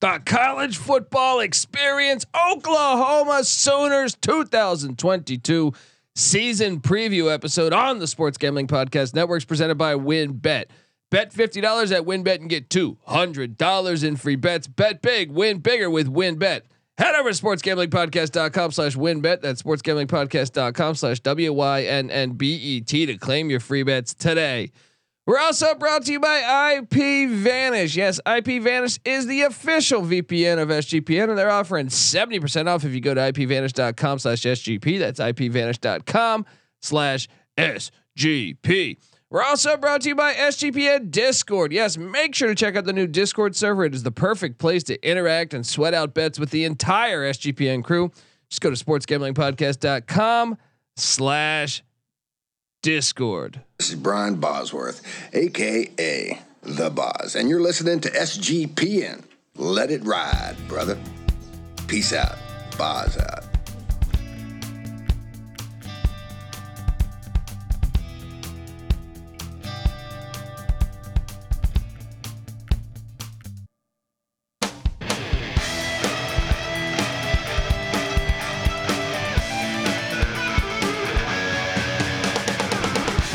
the college football experience, Oklahoma Sooners 2022 season preview episode on the Sports Gambling Podcast Networks presented by WynnBet. Bet $50 at WynnBet and get $200 in free bets. Bet big, win bigger with WynnBet. Head over to sportsgamblingpodcast.com slash wynnbet. That's sportsgamblingpodcast.com slash W-Y-N-N-B-E-T to claim your free bets today. We're also brought to you by IP Vanish. Yes, IP Vanish is the official VPN of SGPN, and they're offering 70% off if you go to ipvanish.com slash SGP. That's ipvanish.com slash SGP. We're also brought to you by SGPN Discord. Yes, make sure to check out the new Discord server. It is the perfect place to interact and sweat out bets with the entire SGPN crew. Just go to sportsgamblingpodcast.com slash Discord. This is Brian Bosworth, aka The Boz, and you're listening to SGPN. Let it ride, brother. Peace out. Boz out.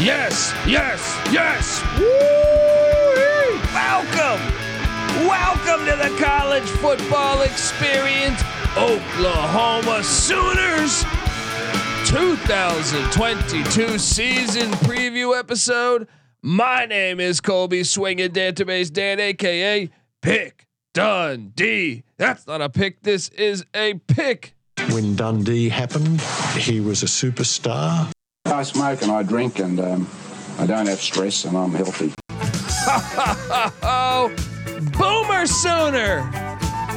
Yes, yes, yes. Woo! Welcome. Welcome to the college football experience, Oklahoma Sooners 2022 season preview episode. My name is Colby Swinging Database Dan, aka Pick Dundee. That's not a pick, this is a pick. When Dundee happened, he was a superstar. I smoke and I drink and um, I don't have stress and I'm healthy. Oh, Boomer Sooner.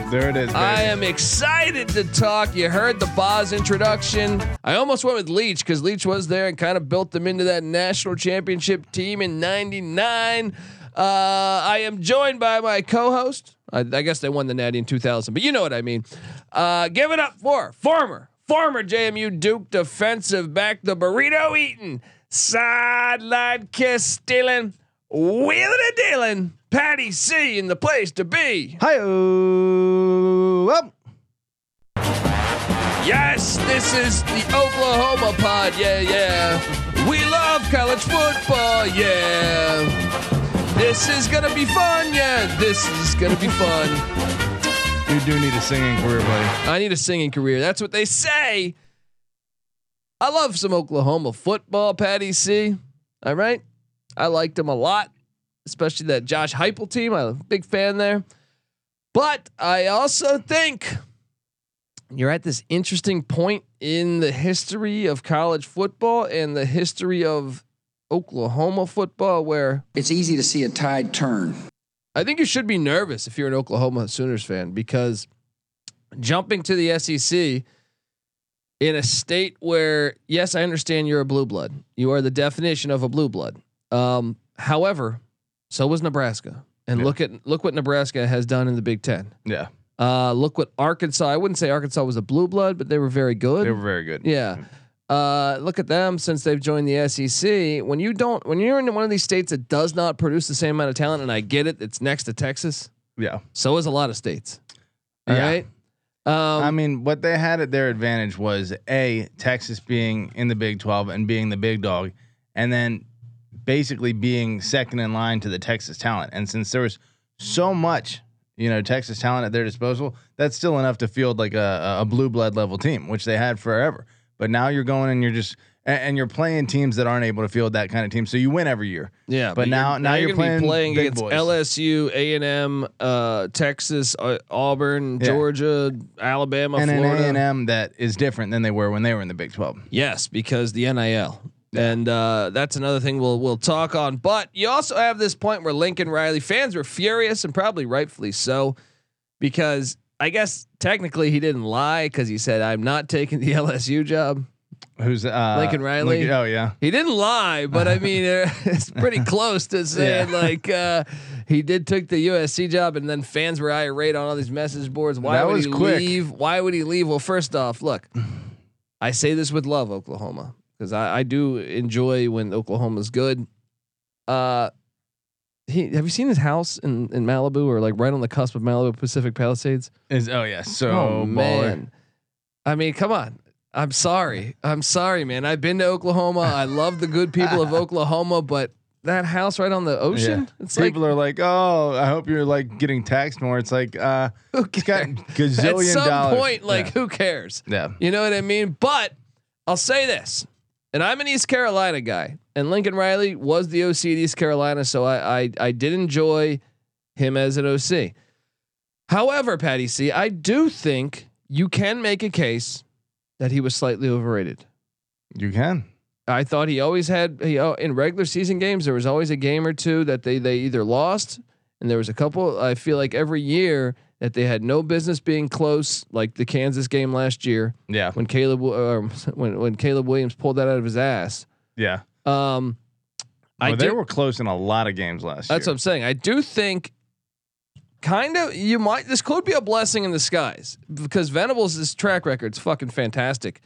There it is. Baby. I am excited to talk. You heard the Boz introduction. I almost went with Leach because Leach was there and kind of built them into that national championship team in '99. Uh, I am joined by my co-host. I, I guess they won the Natty in 2000, but you know what I mean. Uh, give it up for former former JMU Duke defensive back, the burrito eating, sideline kiss stealing, wheeling and dealing. Patty C in the place to be. Hi. Up. Yes, this is the Oklahoma pod. Yeah, yeah. We love college football. Yeah. This is gonna be fun. Yeah, this is gonna be fun. You do need a singing career, buddy. I need a singing career. That's what they say. I love some Oklahoma football, Patty C. All right. I liked him a lot, especially that Josh Heupel team. I'm a big fan there. But I also think you're at this interesting point in the history of college football and the history of Oklahoma football where It's easy to see a tide turn. I think you should be nervous if you're an Oklahoma Sooners fan because jumping to the SEC in a state where, yes, I understand you're a blue blood. You are the definition of a blue blood. Um, however, so was Nebraska, and Yeah. look at look what Nebraska has done in the Big Ten. Yeah, Uh, look what Arkansas. I wouldn't say Arkansas was a blue blood, but they were very good. they were very good. Yeah. Uh, look at them since they've joined the SEC. When you don't, when you're in one of these states that does not produce the same amount of talent, and I get it, it's next to Texas. Yeah. So is a lot of states. All Yeah. right. Um, I mean, what they had at their advantage was a Texas being in the Big Twelve and being the big dog, and then basically being second in line to the Texas talent. And since there was so much, you know, Texas talent at their disposal, that's still enough to field like a, a blue blood level team, which they had forever. But now you're going and you're just and, and you're playing teams that aren't able to field that kind of team. So you win every year. yeah, but now- you're, now you're gonna playing against boys. LSU, A and M, uh, Texas, uh, Auburn, Yeah. Georgia, Alabama, and an A and M that is different than they were when they were in the Big Twelve. Yes, because the NIL. And uh, that's another thing we'll we'll talk on. But you also have this point where Lincoln Riley fans were furious and probably rightfully so, because I guess technically he didn't lie because he said I'm not taking the LSU job. Who's uh, Lincoln Riley? Lincoln- oh yeah. He didn't lie, but I mean uh, it's pretty close to saying Yeah. like uh, he did took the USC job, and then fans were irate on all these message boards. Why That would was he quick. leave? Why would he leave? Well, first off, look, I say this with love, Oklahoma, because I, I do enjoy when Oklahoma's good. Uh, he have you seen his house in in Malibu or like right on the cusp of Malibu Pacific Palisades? Is oh yeah, so oh man, I mean, come on. I'm sorry. I'm sorry, man. I've been to Oklahoma. I love the good people of Oklahoma, but that house right on the ocean, Yeah. it's People like are like, oh, I hope you're like getting taxed more. It's like, uh, who cares? gazillion At some dollars. point, like yeah. who cares? yeah. You know what I mean? But I'll say this, and I'm an East Carolina guy, and Lincoln Riley was the OC at East Carolina, so I I, I did enjoy him as an OC. However, Patty C, I do think you can make a case that he was slightly overrated. you can. I thought he always had he, oh, in regular season games there was always a game or two that they they either lost and there was a couple I feel like every year that they had no business being close like the Kansas game last year Yeah. when Caleb uh, when when Caleb Williams pulled that out of his ass. Yeah. Um I Well, they do, were close in a lot of games last year. that's what. I'm saying. I do think kind of you might this could be a blessing in disguise because Venables' track record's fucking fantastic.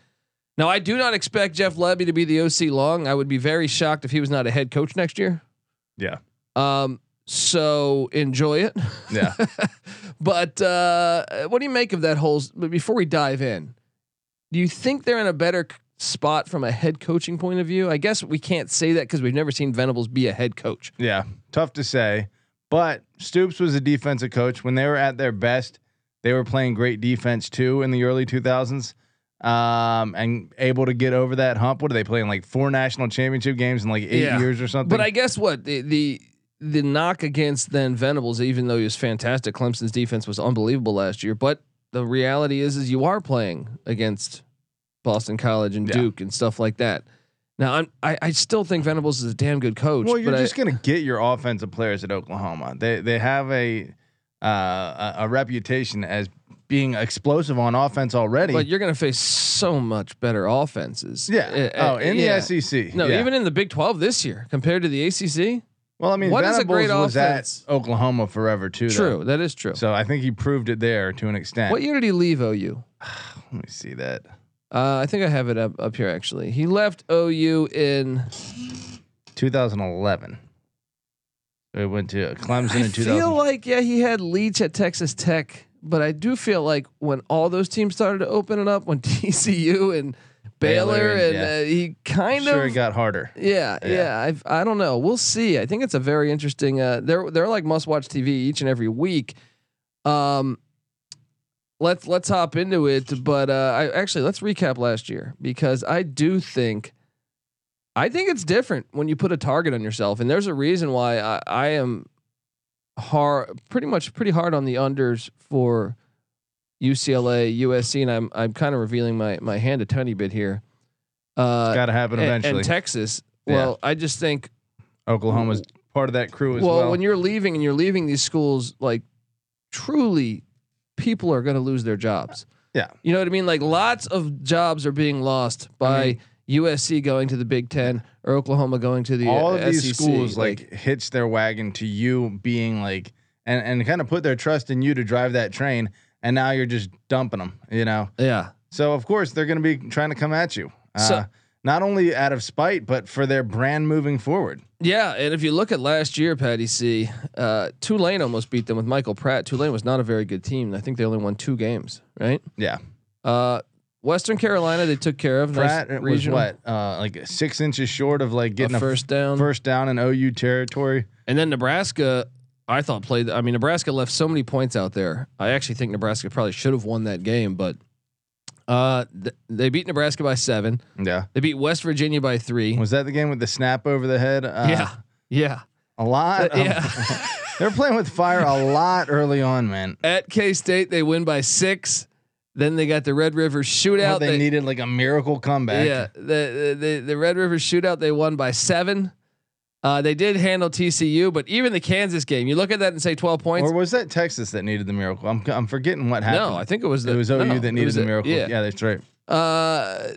Now I do not expect Jeff Lebby to be the OC long. I would be very shocked if he was not a head coach next year. yeah. Um so enjoy it. Yeah. but uh what do you make of that whole but before we dive in? Do you think they're in a better spot from a head coaching point of view? I guess we can't say that cuz we've never seen Venables be a head coach. Yeah, tough to say. But Stoops was a defensive coach when they were at their best. They were playing great defense too in the early 2000s, um, and able to get over that hump. What are they playing like four national championship games in like eight Yeah. years or something? But I guess what the the the knock against then Venables, even though he was fantastic, Clemson's defense was unbelievable last year. But the reality is, is you are playing against Boston College and Yeah. Duke and stuff like that. Now I'm, I I still think Venables is a damn good coach. well, you're but I- just gonna get your offensive players at Oklahoma. They they have a uh, a, a reputation as being explosive on offense already. But you're going to face so much better offenses. yeah. Uh, oh, in yeah. the SEC. No, yeah. even in the Big 12 this year compared to the ACC. Well, I mean, what is a Venables great was offense? at Oklahoma forever too. though. True, that is true. So I think he proved it there to an extent. what year did he leave OU? Let me see that. Uh, I think I have it up up here actually. He left OU in 2011. It went to Clemson I in 2000. feel like yeah, he had Leach at Texas Tech, but I do feel like when all those teams started to open it up, when TCU and Baylor, Baylor, and yeah. uh, he kind sure, of it got harder. Yeah, Yeah. yeah. I've, I don't know. We'll see. I think it's a very interesting. Uh, they're they're like must watch TV each and every week. Um, let's let's hop into it. But uh, I actually let's recap last year because I do think, I think it's different when you put a target on yourself, and there's a reason why I, I am hard, pretty much pretty hard on the unders for UCLA, USC, and I'm I'm kind of revealing my my hand a tiny bit here. Uh, Got to happen and- eventually. And Texas. Yeah. Well, I just think Oklahoma's part of that crew as well, well. when you're leaving and you're leaving these schools, like truly, people are going to lose their jobs. Yeah. you know what I mean. Like lots of jobs are being lost by mean- USC going to the Big Ten or Oklahoma going to the all uh, of these SEC. schools like, hitch their wagon to you being like and and kind of put their trust in you to drive that train and now you're just dumping them you know yeah, so of course they're going to be trying to come at you uh, not only out of spite but for their brand moving forward yeah. And if you look at last year, Patty C, uh, Tulane almost beat them with Michael Pratt. Tulane was not a very good team. I think they only won two games, right? yeah Uh, Western Carolina, they took care of. Pratt nice was what uh like six inches short of like getting a, first down. first down in OU territory And then Nebraska, I thought played. I mean, Nebraska left so many points out there. I actually think Nebraska probably should have won that game, but uh, th- they beat Nebraska by seven. yeah They beat West Virginia by three. was that the game with the snap over the head uh, yeah, yeah, a lot Uh, of- yeah. they're playing with fire a lot early on man At K State, they win by six. Then they got the Red River shootout. Well, they, needed like a miracle comeback Yeah, the, the the Red River shootout they won by seven. Uh, they did handle TCU, but even the Kansas game, you look at that and say twelve points. Or was that Texas that needed the miracle? I'm I'm forgetting what happened. no, I think it was the it was OU no, that needed the a- miracle. Yeah, Yeah, that's right. Uh,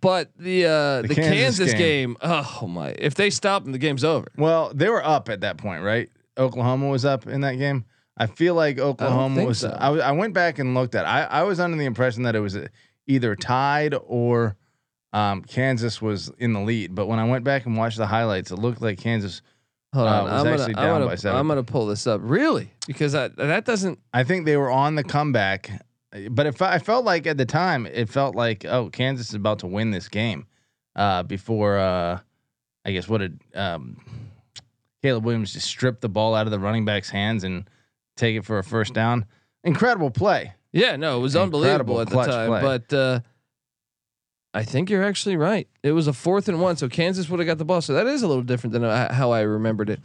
but the uh, the, Kansas Kansas, game. game. oh my! If they stop them, the game's over. Well, they were up at that point, right? Oklahoma was up in that game. I feel like Oklahoma think was. so. I, I went back and looked at. I I was under the impression that it was either tied or um, Kansas was in the lead. But when I went back and watched the highlights, it looked like Kansas Hold Uh, on, was I'm gonna, actually I'm down gonna, by seven. I'm gonna pull this up. Really? Because I, that doesn't. I think they were on the comeback, but if I felt like at the time, it felt like oh, Kansas is about to win this game. Uh, before uh, I guess what did um, Caleb Williams just strip the ball out of the running back's hands and take it for a first down. Incredible play. Yeah, no, it was Incredible unbelievable at the time. play. But uh, I think you're actually right. It was a fourth and one, so Kansas would have got the ball. So that is a little different than how I remembered it.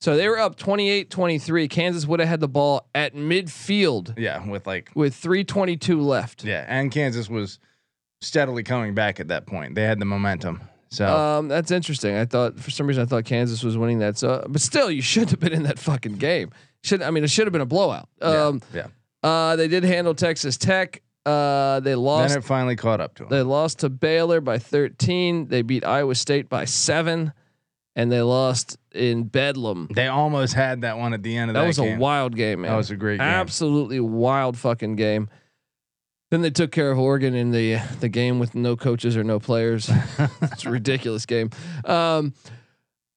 So they were up 28-23. Kansas would have had the ball at midfield Yeah, with like with 322 left. yeah, and Kansas was steadily coming back at that point. They had the momentum. So Um, that's interesting. I thought for some reason I thought Kansas was winning that. So, but still, you should have been in that fucking game. Should I mean it should have been a blowout. Um, yeah, uh, they did handle Texas Tech. Uh, they then lost. it finally caught up to them. They lost to Baylor by 13. They beat Iowa State by seven, and they lost in Bedlam. They almost had that one at the end of that. That was game. a wild game, man. That was a great game. absolutely wild fucking game. Then they took care of Oregon in the the game with no coaches or no players. it's a ridiculous game. Um,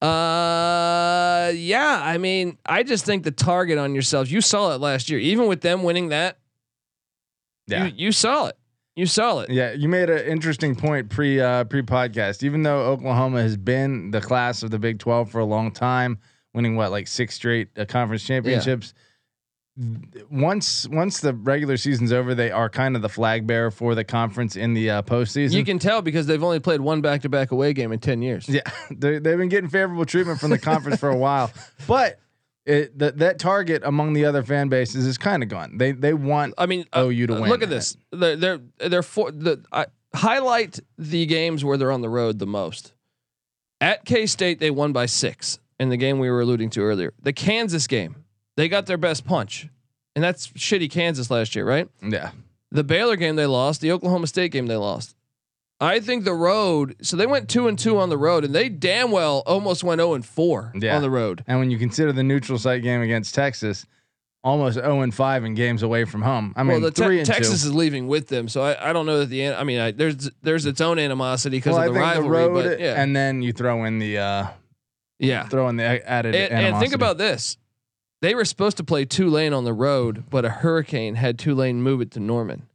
uh, yeah, I mean, I just think the target on yourselves. You saw it last year, even with them winning that. Yeah. you, you saw it. You saw it. Yeah, you made an interesting point pre uh, pre podcast. Even though Oklahoma has been the class of the Big Twelve for a long time, winning what like six straight uh, conference championships. th- Once once the regular season's over, they are kind of the flag bearer for the conference in the uh, postseason. You can tell because they've only played one back to back away game in ten years. yeah, they, they've been getting favorable treatment from the conference for a while, but it, that that target among the other fan bases is kind of gone. They they want I mean, uh, OU to win. Look at this. They're they're, they're for the I highlight the games where they're on the road the most. At K State, they won by six in the game we were alluding to earlier. The Kansas game, they got their best punch, and that's shitty Kansas last year, right? yeah. The Baylor game they lost. The Oklahoma State game they lost. I think the road. So they went two and two on the road, and they damn well almost went zero and four Yeah. on the road. And when you consider the neutral site game against Texas, almost 0 and 5 in games away from home. I mean, well, the te- and Texas two. is leaving with them, so I, I don't know that the I mean I, there's there's its own animosity because Well, of the rivalry, road, but yeah, and then you throw in the uh, yeah. throw in the added And, and think about this: they were supposed to play Tulane on the road, but a hurricane had Tulane move it to Norman.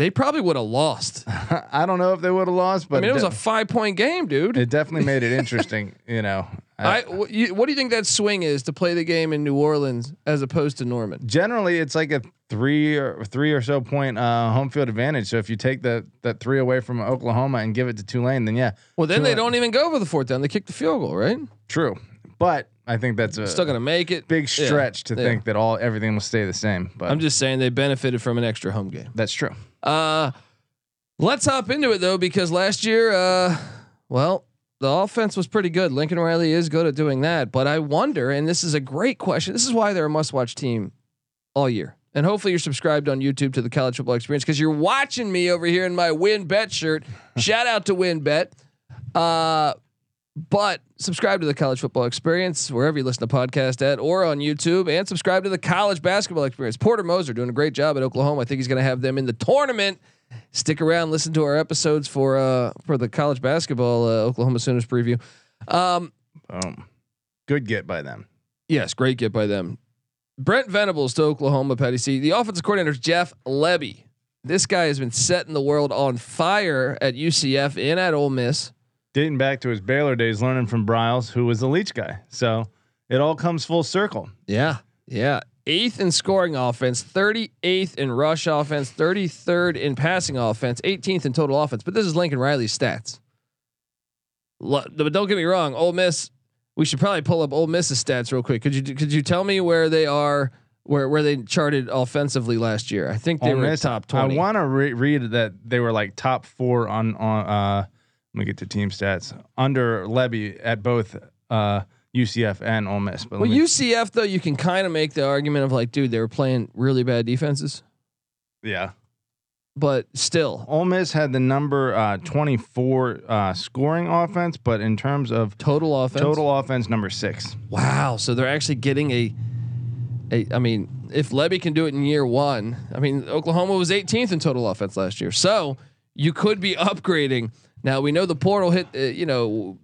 They probably would have lost. I don't know if they would have lost, but I mean, it was a five point game, dude. it definitely made it interesting. you know, I, what, you, what do you think that swing is to play the game in New Orleans as opposed to Norman? generally it's like a three or three or so point uh, home field advantage. So if you take that that three away from Oklahoma and give it to Tulane, then yeah, Well, then they don't even go for the fourth down; they kick the field goal, right? true. But I think that's a Still gonna make it. big Yeah, stretch to yeah. think that all everything will stay the same. But I'm just saying they benefited from an extra home game. that's true. Uh, let's hop into it though, because last year, uh, well, the offense was pretty good. Lincoln Riley is good at doing that, but I wonder, and this is a great question. This is why they're a must-watch team all year. And hopefully you're subscribed on YouTube to the College Football Experience because you're watching me over here in my WynnBet shirt. Shout out to WynnBet. Uh, but subscribe to the College Football Experience wherever you listen to podcast at or on YouTube, and subscribe to the College Basketball Experience. Porter Moser doing a great job at Oklahoma. I think he's going to have them in the tournament. Stick around, listen to our episodes for uh for the college basketball uh, Oklahoma Sooners preview. Um, Boom. Good get by them. yes, great get by them. Brent Venables to Oklahoma, Patty C. The offensive coordinator is Jeff Lebby. This guy has been setting the world on fire at UCF and at Ole Miss. Dating back to his Baylor days, learning from Briles, who was the Leach guy. So it all comes full circle. Yeah. Yeah. Eighth in scoring offense, 38th in rush offense, 33rd in passing offense, 18th in total offense. But this is Lincoln Riley's stats. But don't get me wrong, Ole Miss. We should probably pull up Ole Miss's stats real quick. Could you could you tell me where they are, where where they charted offensively last year? I think they Ole were Miss, top twenty. I want to re- read that they were like top four on on. Uh, let me get to team stats under Lebby at both uh, UCF and Ole Miss. But well, me- UCF though, you can kind of make the argument of like, dude, they were playing really bad defenses, yeah, but still Ole Miss had the number uh, twenty four uh, scoring offense, but in terms of total offense. total offense, number six. Wow. So they're actually getting a, a. I mean, if Lebby can do it in year one, I mean, Oklahoma was 18th in total offense last year. So you could be upgrading. Now we know the portal hit. Uh, you know,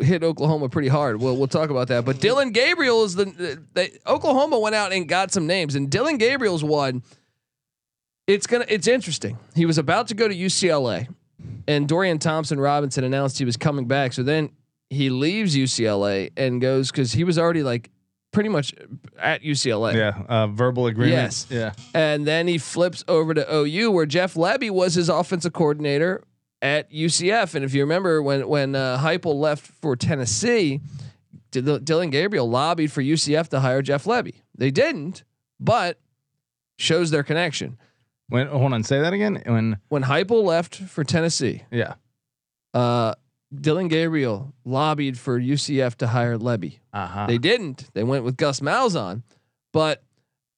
hit Oklahoma pretty hard. We'll we'll talk about that. But Dillon Gabriel is the, the Oklahoma went out and got some names, and Dillon Gabriel's one. It's gonna it's interesting. He was about to go to UCLA, and Dorian Thompson Robinson announced he was coming back. So then he leaves UCLA and goes because he was already like pretty much at UCLA. Yeah, uh, verbal agreement. Yes. Yeah. And then he flips over to OU, where Jeff Lebby was his offensive coordinator at UCF. And if you remember when when uh, Heupel left for Tennessee, Dillon Gabriel lobbied for UCF to hire Jeff Lebby. They didn't, but shows their connection. When hold on, say that again. When When Heupel left for Tennessee, yeah. uh, Dillon Gabriel lobbied for UCF to hire Lebby. Uh huh. They didn't. They went with Gus Malzahn, but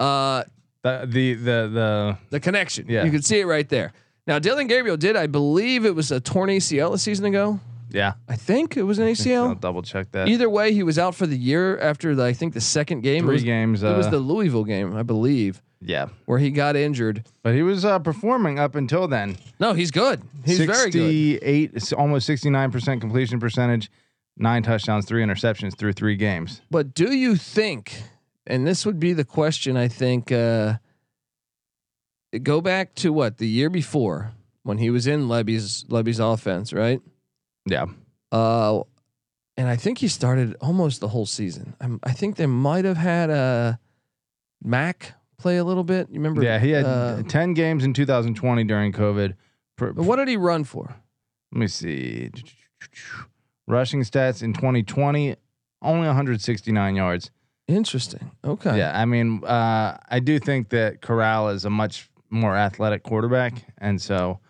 uh, The the the the the connection. Yeah. You can see it right there. Now, Dillon Gabriel did, I believe it was a torn ACL a season ago. yeah. I think it was an ACL. I'll double check that. Either way, he was out for the year after the, I think the second game. Three it was, games. Uh, It was the Louisville game, I believe, yeah, where he got injured. but he was uh, performing up until then. No, he's good. He's very good. 68, almost sixty nine percent completion percentage, nine touchdowns, three interceptions through three games. But do you think, and this would be the question, I think, uh, go back to what the year before when he was in Lebby's Lebby's offense, right? Yeah, Uh, and I think he started almost the whole season. I'm, I think they might have had a Mac play a little bit. You remember? yeah. He had uh, ten games in two thousand twenty during COVID. What did he run for? Let me see. Rushing stats in 2020, only 169 yards. Interesting. Okay. Yeah, I mean, uh, I do think that Corral is a much more athletic quarterback, and so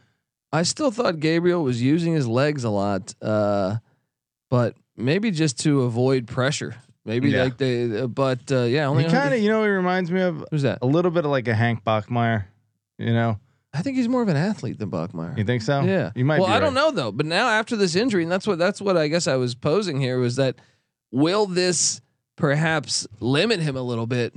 I still thought Gabriel was using his legs a lot, uh, but maybe just to avoid pressure. Maybe Yeah. like they, uh, but uh, yeah, only he kind of, you know, he reminds me of Who's that? a little bit of like a Hank Bachmeier. You know, I think he's more of an athlete than Bachmeyer. you think so? Yeah. you might. Well, I don't know though. But now after this injury, and that's what that's what I guess I was posing here was that will this perhaps limit him a little bit?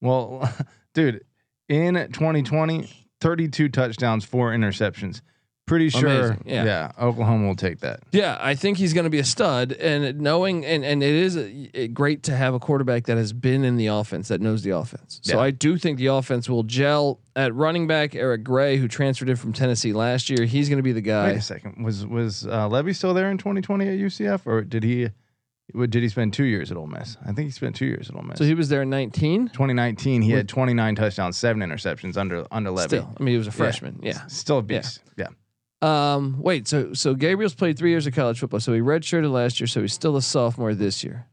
Well, dude, in 2020, 32 touchdowns, four interceptions. Pretty sure, Amazing, yeah. Oklahoma will take that. Yeah, I think he's going to be a stud, and knowing and and it is a, a great to have a quarterback that has been in the offense that knows the offense. So Yeah. I do think the offense will gel at running back. Eric Gray, who transferred in from Tennessee last year, he's going to be the guy. Wait a second. Was was uh, Lebby still there in 2020 at UCF, or did he? What- Did he spend two years at Ole Miss? I think he spent two years at Ole Miss. So he was there in 19. 2019, he had 29 touchdowns, seven interceptions under under Lebby. Still, I mean, he was a freshman. Yeah. still a beast. Yeah. Um. Wait. So so Gabriel's played three years of college football. So he redshirted last year. So he's still a sophomore this year.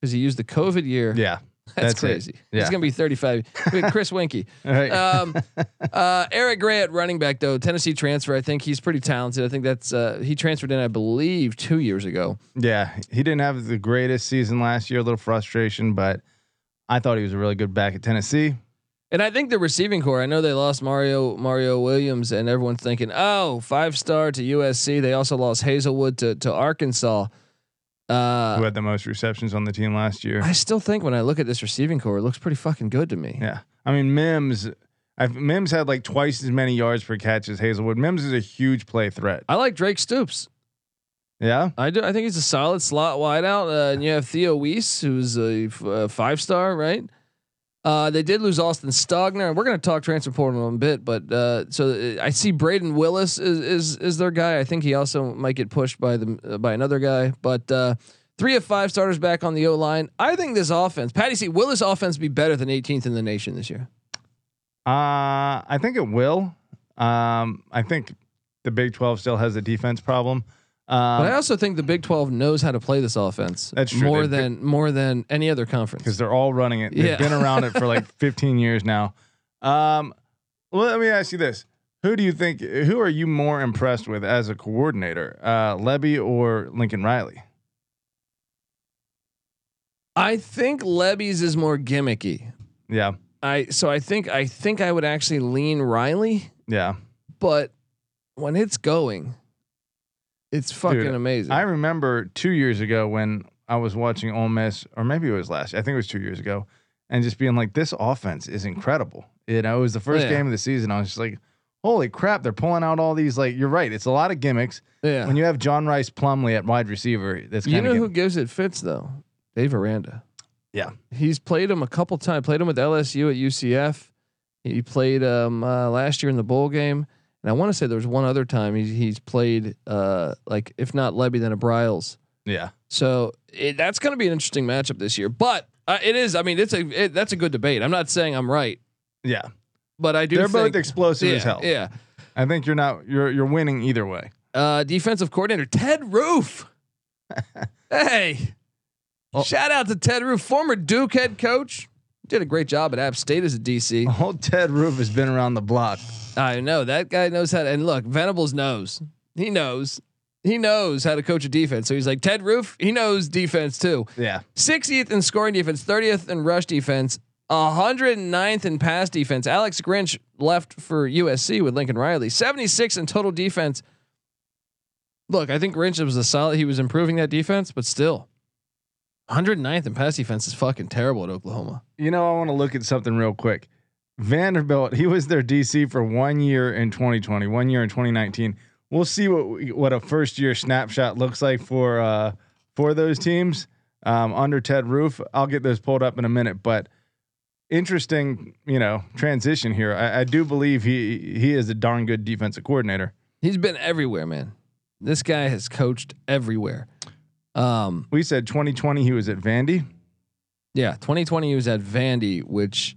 Because he used the COVID year. Yeah. That's, that's it. crazy. He's Yeah. gonna be 35. Wait, Chris Weinke. Right. Um, uh, Eric Gray at running back though, Tennessee transfer. I think he's pretty talented. I think that's uh, he transferred in, I believe, two years ago. yeah. He didn't have the greatest season last year. A little frustration, but I thought he was a really good back at Tennessee. And I think the receiving core. I know they lost Mario Mario Williams, and everyone's thinking, oh, five star to USC. They also lost Haselwood to to Arkansas. Who Uh, had the most receptions on the team last year. I still think when I look at this receiving core, it looks pretty fucking good to me. Yeah. I mean, Mims. I've, Mims had like twice as many yards per catch as Haselwood. Mims is a huge play threat. I like Drake Stoops. Yeah. I do. I think he's a solid slot wideout. Uh, and you have Theo Wease, who's a, f- a five star, right? Uh, they did lose Austin Stogner. We're going to talk transfer portal in a bit, but uh, so uh, I see Brayden Willis is, is is their guy. I think he also might get pushed by the uh, by another guy. But uh, three of five starters back on the O line. I think this offense, Patty C, will this offense be better than 18th in the nation this year? Uh, I think it will. Um, I think the Big 12 still has a defense problem. Um, But I also think the Big 12 knows how to play this offense. That's true. more They've- than more than any other conference. because they're all running it. They've Yeah. been around it for like 15 years now. Um, well, let me ask you this: Who do you think? Who are you more impressed with as a coordinator, uh, Lebby or Lincoln Riley? I think Lebby's is more gimmicky. Yeah, I so I think I think I would actually lean Riley, yeah. but when it's going, it's fucking Dude, amazing. I remember two years ago when I was watching Ole Miss, or maybe it was last. I think it was two years ago, and just being like, "This offense is incredible." You know, it was the first Yeah. game of the season. I was just like, holy crap, they're pulling out all these. Like you're right, it's a lot of gimmicks. Yeah. When you have John Rhys Plumlee at wide receiver, that's you know who gives it fits though? Dave Aranda. yeah. He's played him a couple times. Played him with LSU at UCF. He played um, uh, last year in the bowl game, and I want to say there was one other time he's he's played uh, like if not Lebby then a Briles. Yeah. So it, that's going to be an interesting matchup this year. But uh, it is. I mean, it's a it, that's a good debate. I'm not saying I'm right, Yeah. but I do. They're think, both explosive yeah, as hell. Yeah. I think you're not you're you're winning either way. Uh, defensive coordinator Ted Roof. hey, Oh. shout out to Ted Roof, former Duke head coach. Did a great job at App State as a DC. Old Ted Roof has been around the block. I know that guy knows how to. And look, Venables knows. He knows. He knows how to coach a defense. So he's like Ted Roof. He knows defense too. Yeah. 60th in scoring defense, 30th in rush defense, 109th in pass defense. Alex Grinch left for USC with Lincoln Riley. 76 in total defense. Look, I think Grinch was a solid. He was improving that defense, but still, 109th in pass defense is fucking terrible at Oklahoma. You know, I want to look at something real quick. Vanderbilt, he was their DC for one year in 2020, one year in 2019. We'll see what we- what a first year snapshot looks like for uh, for those teams um, under Ted Roof. I'll get those pulled up in a minute, but interesting, you know, transition here. I, I do believe he he is a darn good defensive coordinator. He's been everywhere, man. This guy has coached everywhere. Um, We said 2020 he was at Vandy. yeah, 2020 he was at Vandy, which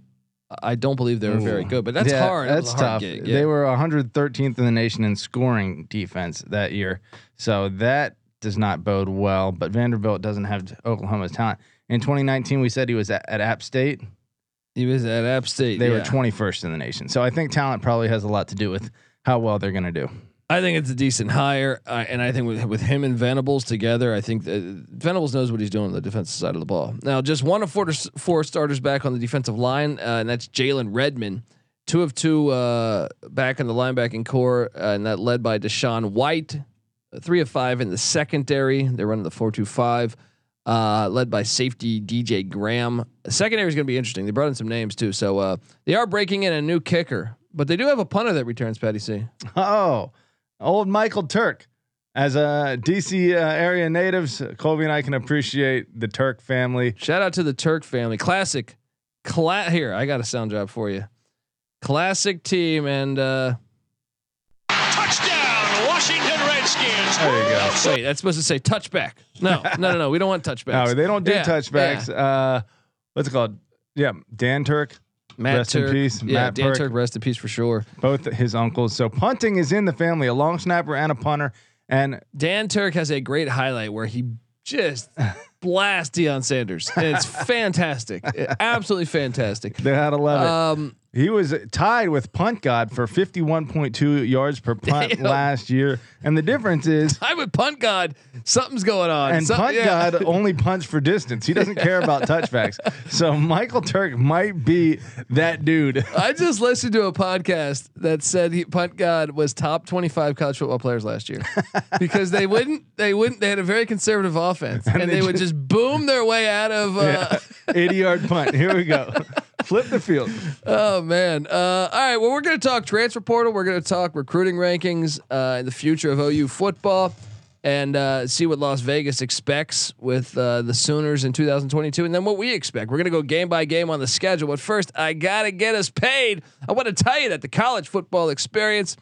I don't believe they were very good, but that's Yeah, hard. That's hard tough. gig, They were 113th in the nation in scoring defense that year, so that does not bode well. But Vanderbilt doesn't have Oklahoma's talent. In 2019, we said he was at, at App State. He was at App State. They yeah. were 21st in the nation. So I think talent probably has a lot to do with how well they're going to do. I think it's a decent hire, uh, and I think with with him and Venables together, I think Venables knows what he's doing on the defensive side of the ball. Now, just one of four four starters back on the defensive line, uh, and that's Jalen Redmond. Two of two uh, back in the linebacking core, uh, and that led by DaShaun White. Three of five in the secondary. They're running the four two five, uh, led by safety DJ Graham. Secondary is going to be interesting. They brought in some names too, so uh, they are breaking in a new kicker, but they do have a punter that returns. Patty C. Oh, old Michael Turk. As a DC uh, area natives, Colby and I can appreciate the Turk family. Shout out to the Turk family. Classic. Cla- here, I got a sound job for you. Classic team and uh Touchdown, Washington Redskins. There you go. wait, that's supposed to say touchback. No, no, no, no. We don't want touchbacks. No, they don't do Yeah, touchbacks. Uh, what's it called? Yeah, Dan Turk. Matt Rest in peace, Yeah, Matt Dan Turk. Turk, rest in peace for sure. both his uncles. So punting is in the family, a long snapper and a punter. And Dan Turk has a great highlight where he just blasts Deion Sanders. And it's fantastic. Absolutely fantastic. they had to love it. Um he was tied with punt god for 51.2 yards per punt Damn. last year. And the difference is I'm with Punt God. Something's going on. and punt yeah. god only punts for distance. He doesn't care about touchbacks. So Michael Turk might be that dude. I just listened to a podcast that said he, Punt God was top 25 college football players last year because they wouldn't, they wouldn't, they had a very conservative offense and, they they, would just boom their way out of, uh, 80 yard punt. Here we go. Flip the field. oh man. Uh, all right. Well, we're going to talk transfer portal. We're going to talk recruiting rankings, uh, the future of OU football and, uh, see what Las Vegas expects with, uh, the Sooners in 2022 and then what we expect. We're going to go game by game on the schedule. But first, I got to get us paid. I want to tell you that the college football experience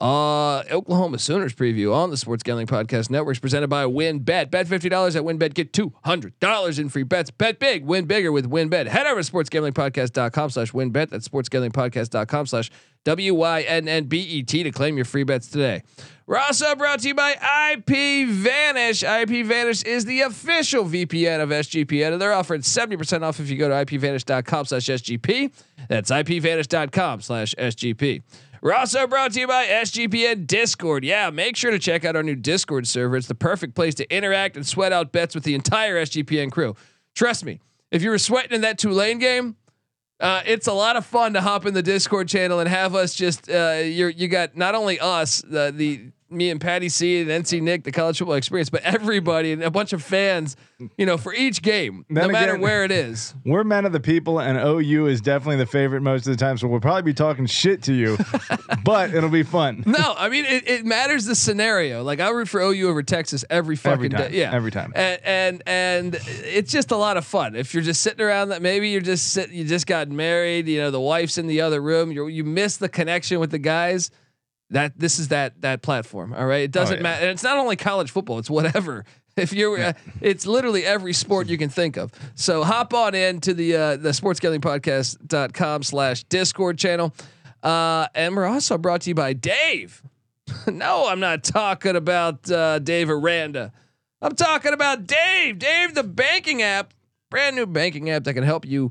Uh, Oklahoma Sooners preview on the Sports Gambling Podcast Network is presented by WynnBet. Bet fifty dollars at WynnBet, get two hundred dollars in free bets. Bet big, win bigger with WynnBet. Head over to sportsgamblingpodcast.com slash WynnBet. That's sportsgamblingpodcast.com slash W Y N N B E T to claim your free bets today. We're also brought to you by IP Vanish. IP Vanish is the official VPN of SGPN, and they're offering seventy percent off if you go to ipvanish.com slash SGP. That's ipvanish.com slash SGP. We're also brought to you by SGPN Discord. Yeah, make sure to check out our new Discord server. It's the perfect place to interact and sweat out bets with the entire SGPN crew. Trust me, if you were sweating in that Tulane game, uh, it's a lot of fun to hop in the Discord channel and have us just uh, you're you got not only us the the me and Patty C and NC Nick, the college football experience, but everybody and a bunch of fans, you know, for each game, no Then matter where it is. We're men of the people, and OU is definitely the favorite most of the time. So we'll probably be talking shit to you, but it'll be fun. No, I mean it, it matters the scenario. Like I root for OU over Texas every fucking Every time. day. Yeah, Every time. And and and it's just a lot of fun. If you're just sitting around that, maybe you're just sit, you just got married. You know, the wife's in the other room. You you miss the connection with the guys. That this is that that platform. All right, it doesn't Oh, yeah. matter. And it's not only college football. It's whatever. If you're, uh, it's literally every sport you can think of. So hop on in to the uh, the sportsgamblingpodcast.com slash discord channel. Uh, and we're also brought to you by Dave. no, I'm not talking about uh, Dave Aranda. I'm talking about Dave. Dave, the banking app, brand new banking app that can help you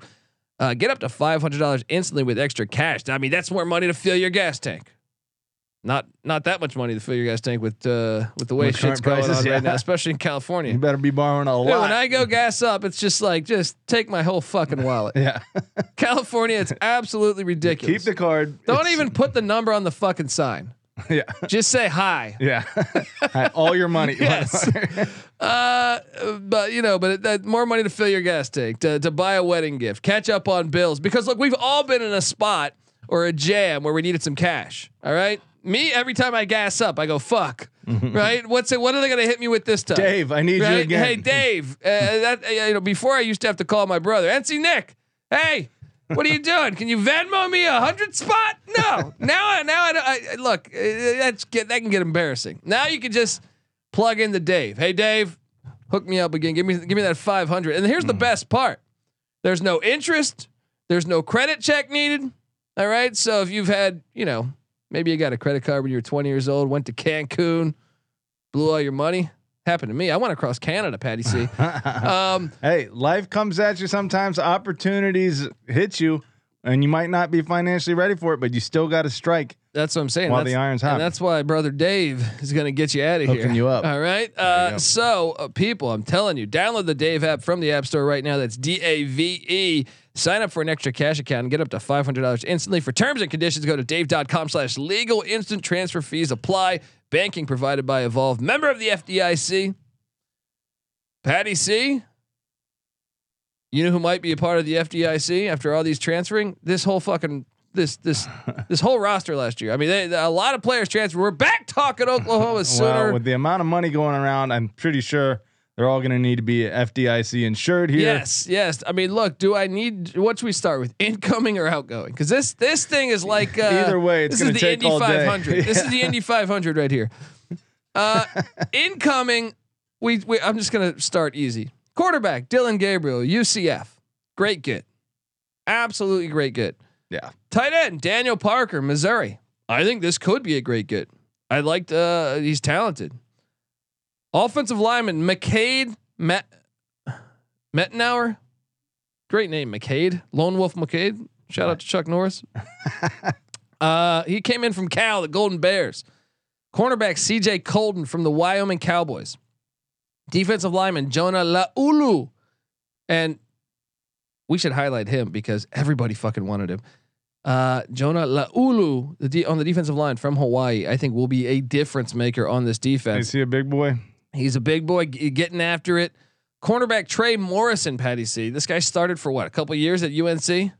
uh, get up to $500 instantly with extra cash. I mean, that's more money to fill your gas tank. Not not that much money to fill your gas tank with uh, with the way With shit's going prices, on yeah. right now, especially in California. You better be borrowing a Dude, lot. when I go gas up, it's just like just take my whole fucking wallet. yeah, California, it's absolutely ridiculous. keep the card. Don't It's- even put the number on the fucking sign. Yeah, Just say hi. yeah. All your money. Yes. Uh, but you know, but it, that more money to fill your gas tank, to, to buy a wedding gift, catch up on bills. Because look, we've all been in a spot or a jam where we needed some cash. All right. Me, every time I gas up, I go fuck. Right? What's it? What are they gonna hit me with this time? Dave, I need you again. Hey, Dave. Uh, that uh, you know, before I used to have to call my brother, NC Nick. Hey, what are you doing? Can you Venmo me a hundred spot? No. Now, I now I, I look. uh, That's get that can get embarrassing. Now you can just plug in the Dave. Hey, Dave, hook me up again. Give me give me that five hundred. And here's the best part. There's no interest. There's no credit check needed. All right. So if you've had, you know, maybe you got a credit card when you were 20 years old, went to Cancun, blew all your money. Happened to me. I went across Canada, Patty C. Um, Hey, life comes at you sometimes. Opportunities hit you, and you might not be financially ready for it, but you still got to strike. that's what I'm saying. While That's- the iron's hot. And that's why brother Dave is going to get you out of here. Hooking you up. All right. Uh, so, uh, people, I'm telling you, download the Dave app from the App Store right now. That's D A V E. Sign up for an extra cash account and get up to $500 instantly. For terms and conditions, go to dave.com slash legal instant transfer fees apply. Banking provided by Evolve, member of the FDIC. Patty C. You know who might be a part of the FDIC after all these transferring? This whole fucking this this this whole roster last year. I mean, they, a lot of players transferred. We're back talking Oklahoma Sooner. Well, with the amount of money going around, I'm pretty sure they're all going to need to be FDIC insured here. Yes, yes. I mean, look, do I need what should we start with? Incoming or outgoing? Because this this thing is like uh, Either way, it's this is the Indy all day. 500. This is the Indy 500 right here. Uh, incoming, we, we I'm just gonna start easy. Quarterback Dillon Gabriel, UCF, great get, absolutely great get. Yeah. Tight end Daniel Parker, Missouri. I think this could be a great get. I liked. Uh, he's talented. Offensive lineman McCade Met Mettenauer. Great name, McCade. Lone Wolf McCade. Shout out to Chuck Norris. uh, he came in from Cal, the Golden Bears. Cornerback CJ Coldon from the Wyoming Cowboys. Defensive lineman Jonah Laulu. And we should highlight him because everybody fucking wanted him. Uh, Jonah Laulu, the de- on the defensive line from Hawaii, I think will be a difference maker on this defense. Is he a big boy? He's a big boy getting after it. Cornerback Trey Morrison, Patty C. This guy started for what a couple years at UNC.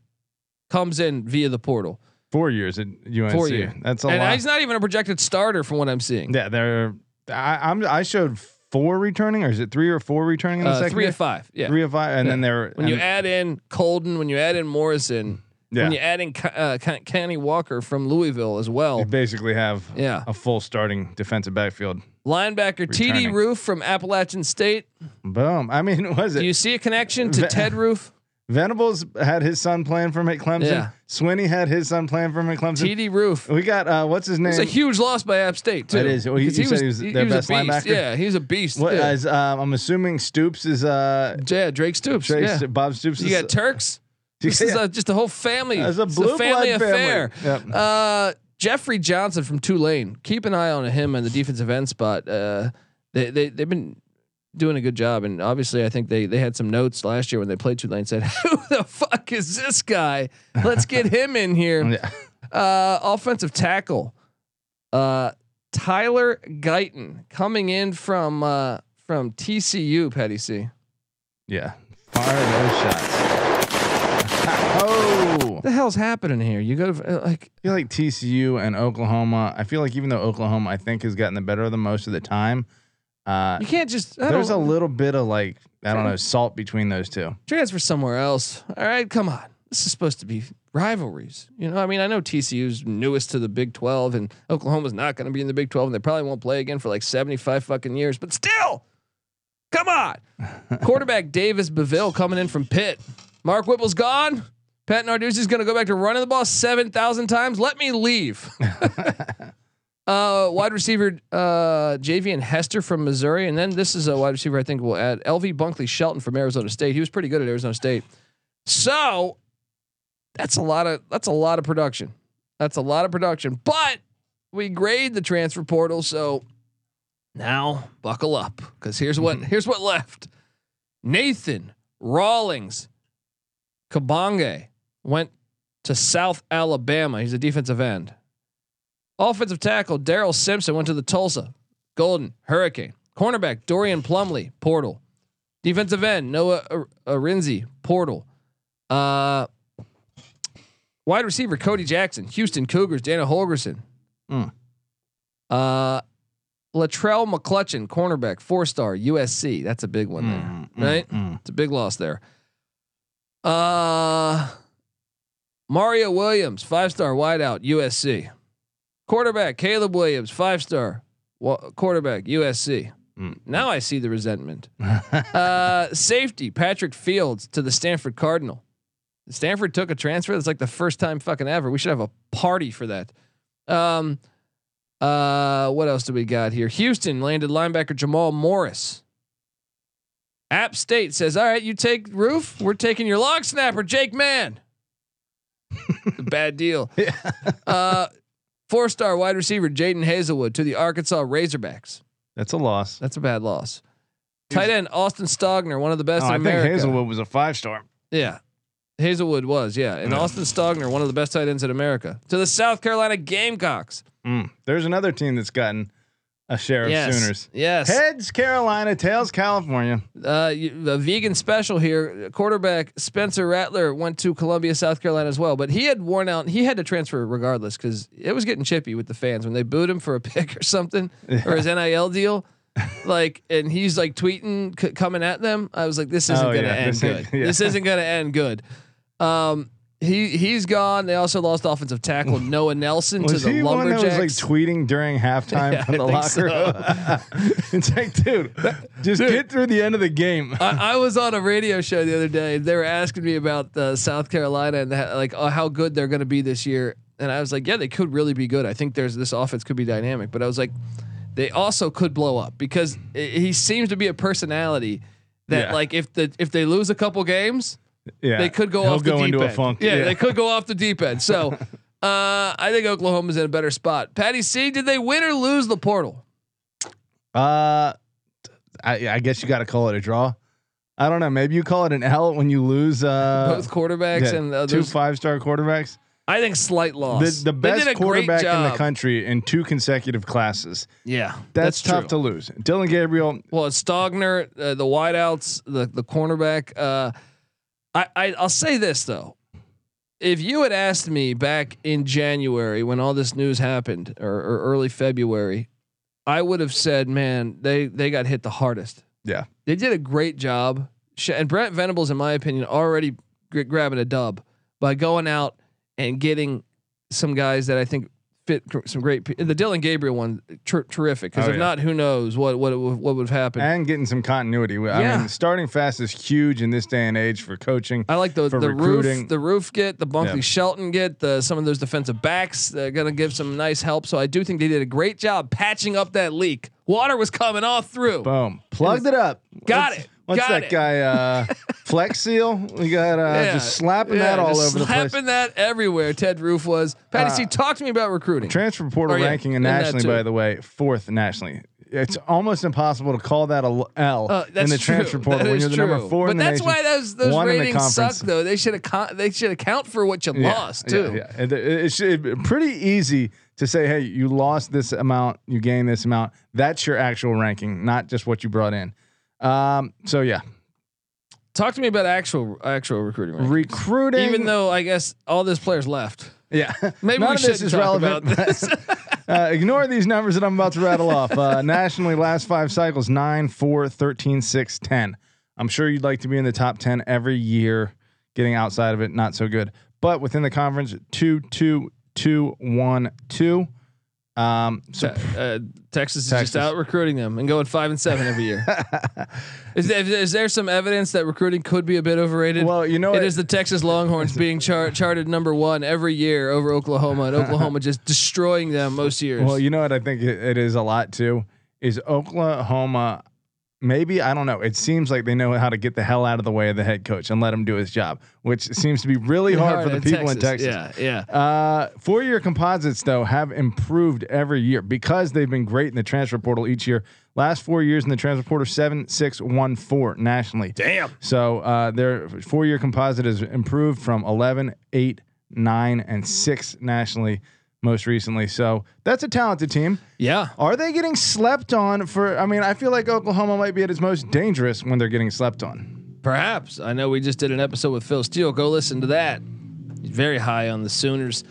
Comes in via the portal. Four years at UNC. Four years. That's a and lot. he's not even a projected starter from what I'm seeing. yeah, they're. I, I'm. I showed four returning, or is it three or four returning in the Uh, second? three year? of five. Yeah. Three of five, and Yeah. then they're when you add in Coldon, when you add in Morrison, yeah, when you add in uh, Kenny Walker from Louisville as well. you basically have Yeah. a full starting defensive backfield. Linebacker TD Roof from Appalachian State. Boom. I mean, was it? Do you see a connection to Ted Roof? Venables had his son playing for him at Clemson? Yeah. Swinney had his son playing for him at Clemson. TD Roof. we got uh, what's his name? It's a huge loss by App State too. It is. Well, you- you said he was their a best linebacker? Yeah, he's a beast. What yeah. is, um, I'm assuming Stoops is uh yeah, Drake Stoops. Trey yeah. St- Bob Stoops. You is, got Turks. This Yeah. is a, just a whole family. It's a blue family blood family. affair. Yep. Uh, Jeffrey Johnson from Tulane. Keep an eye on him and the defensive end spot. Uh, they they they've been doing a good job, and obviously, I think they they had some notes last year when they played Tulane. Said, "Who the fuck is this guy? Let's get him in here." Yeah. Uh, offensive tackle. Uh, Tyler Guyton coming in from uh, from TCU. Petty C. Yeah, fire those shots. Oh, the hell's happening here? You go to, uh, like I feel like TCU and Oklahoma. I feel like even though Oklahoma, I think, has gotten the better of them most of the time. Uh, you can't just. I there's a little bit of like I don't know salt between those two. transfer somewhere else. All right, come on. This is supposed to be rivalries. You know, I mean, I know TCU's newest to the Big 12 and Oklahoma's not going to be in the Big 12 and they probably won't play again for like 75 fucking years, but still, come on. Quarterback Davis Beville coming in from Pitt. Mark Whipple's gone. Pat Narduzzi's going to go back to running the ball 7,000 times. Let me leave. Uh, wide receiver uh, Javian Hester from Missouri, and then this is a wide receiver I think we'll add LV Bunkley Shelton from Arizona State. He was pretty good at Arizona State. So that's a lot of that's a lot of production. That's a lot of production. But we grade the transfer portal, so now buckle up because here's what here's what left. Nathan Rawlings Kabange went to South Alabama. He's a defensive end. Offensive tackle Daryl Simpson went to the Tulsa Golden Hurricane. Cornerback Dorian Plumley Portal. Defensive end Noah Ar- Arinze Portal. Uh, wide receiver Cody Jackson Houston Cougars Dana Holgorsen. Mm. Uh, Latrell McCutchin cornerback four star USC. That's a big one there, mm, right? mm. It's a big loss there. Uh Mario Williams, five star wideout, USC. Quarterback Caleb Williams, five star wa- quarterback, USC. Mm. Now I see the resentment. uh, safety Patrick Fields to the Stanford Cardinal. Stanford took a transfer. That's like the first time fucking ever. We should have a party for that. Um, uh, what else do we got here? Houston landed linebacker Jamal Morris. App State says, "All right, you take roof. We're taking your long snapper, Jake Mann." Bad deal. Uh, four-star wide receiver Jadon Haselwood to the Arkansas Razorbacks. That's a loss. That's a bad loss. Tight end Austin Stogner, one of the best Oh, in I think America. Haselwood was a five star. Yeah. Haselwood was, yeah. And Austin Stogner, one of the best tight ends in America. To the South Carolina Gamecocks. Mm. There's another team that's gotten a share of yes. Sooners. Yes. Heads Carolina, tails California. Uh, the vegan special here. Quarterback Spencer Rattler went to Columbia, South Carolina as well, but he had worn out. He had to transfer regardless because it was getting chippy with the fans when they booed him for a pick or something or his NIL deal. Like, and he's like tweeting, c- coming at them. I was like, this isn't Oh, going to yeah. end This good. yeah. This isn't going to end good. Um, he he's gone. They also lost offensive tackle Noah Nelson to the he one that Lumberjacks. was like tweeting during halftime Yeah, from the locker room? it's like, dude, just get through the end of the game. I, I was on a radio show the other day. They were asking me about uh, South Carolina and the, like uh, how good they're going to be this year, and I was like, yeah, they could really be good. I think there's this offense could be dynamic, but I was like, they also could blow up because i he seems to be a personality that Yeah. like if the if they lose a couple games, yeah, they could go He'll off the go deep into end. a funk. Yeah, they could go off the deep end. So. Uh, I think Oklahoma's in a better spot. Patty C, did they win or lose the portal? Uh, I, I guess you got to call it a draw. I don't know. Maybe you call it an L when you lose uh, Both quarterbacks yeah, and two five star quarterbacks. I think slight loss. The, the best did a great quarterback in the country in two consecutive classes. Yeah, That's, tough true. to lose. Dillon Gabriel. Well, it's Stogner, uh, the wideouts, the the cornerback. Uh, I, I I'll say this though, if you had asked me back in January when all this news happened, or, or early February, I would have said, man, they they got hit the hardest. Yeah. They did a great job, and Brent Venables, in my opinion, already g- grabbing a dub by going out and getting some guys that I think fit some great. The Dillon Gabriel one, ter- terrific. Because Oh, if yeah. not, who knows what what it would- what would have happened. And getting some continuity. I Yeah. mean, starting fast is huge in this day and age for coaching. I like the the recruiting. roof, the roof get the Bunkley Yeah. Shelton get the some of those defensive backs. They're gonna give some nice help. So I do think they did a great job patching up that leak. Water was coming all through. Boom. Plugged it up. Got What's- it. What's Got that it. guy? Uh, Flex Seal. We got uh, Yeah. just slapping Yeah, that all over the place. slapping that everywhere. Ted Roof was. Patty Uh, C, talk to me about recruiting. Transfer portal Oh, yeah, ranking and nationally, by the way, fourth nationally. It's almost impossible to call that a L Uh, in the transfer true. portal That when you're the true. number four But in the that's nation. why those those one in the ratings suck though. They should account. They should account for what you lost too. Yeah, And it- It's pretty easy to say, hey, you lost this amount, you gained this amount. That's your actual ranking, not just what you brought in. Um, so yeah, Talk to me about actual actual recruiting. rankings. recruiting. Even though I guess all this players left. yeah, Maybe none we of this shouldn't is talk relevant. about this. uh, ignore these numbers that I'm about to rattle off. Uh, nationally, last five cycles 9, 4, 13, 6, 10. I'm sure you'd like to be in the top 10 every year. Getting outside of it, not so good. But within the conference, 2, 2, 2, 1, 2. Um, so uh, Texas is Texas. just out recruiting them and going five and seven every year. is, there, is there some evidence that recruiting could be a bit overrated? Well, you know it what? is the Texas Longhorns being char- charted number one every year over Oklahoma, and Oklahoma just destroying them most years. Well, you know what I think it, it is a lot too is Oklahoma. Maybe I don't know. It seems like they know how to get the hell out of the way of the head coach and let him do his job, which seems to be really hard, for the people in Texas. Yeah, yeah. Uh, four-year composites though have improved every year because they've been great in the transfer portal each year. Last four years in the transfer portal, seven, six, one, four nationally. Damn. So uh, their four-year composite has improved from 11, 8, 9, and 6 nationally most recently. So that's a talented team. Yeah. Are they getting slept on for I mean, I feel like Oklahoma might be at its most dangerous when they're getting slept on. Perhaps. I know we just did an episode with Phil Steele. Go listen to that. He's very high on the Sooners.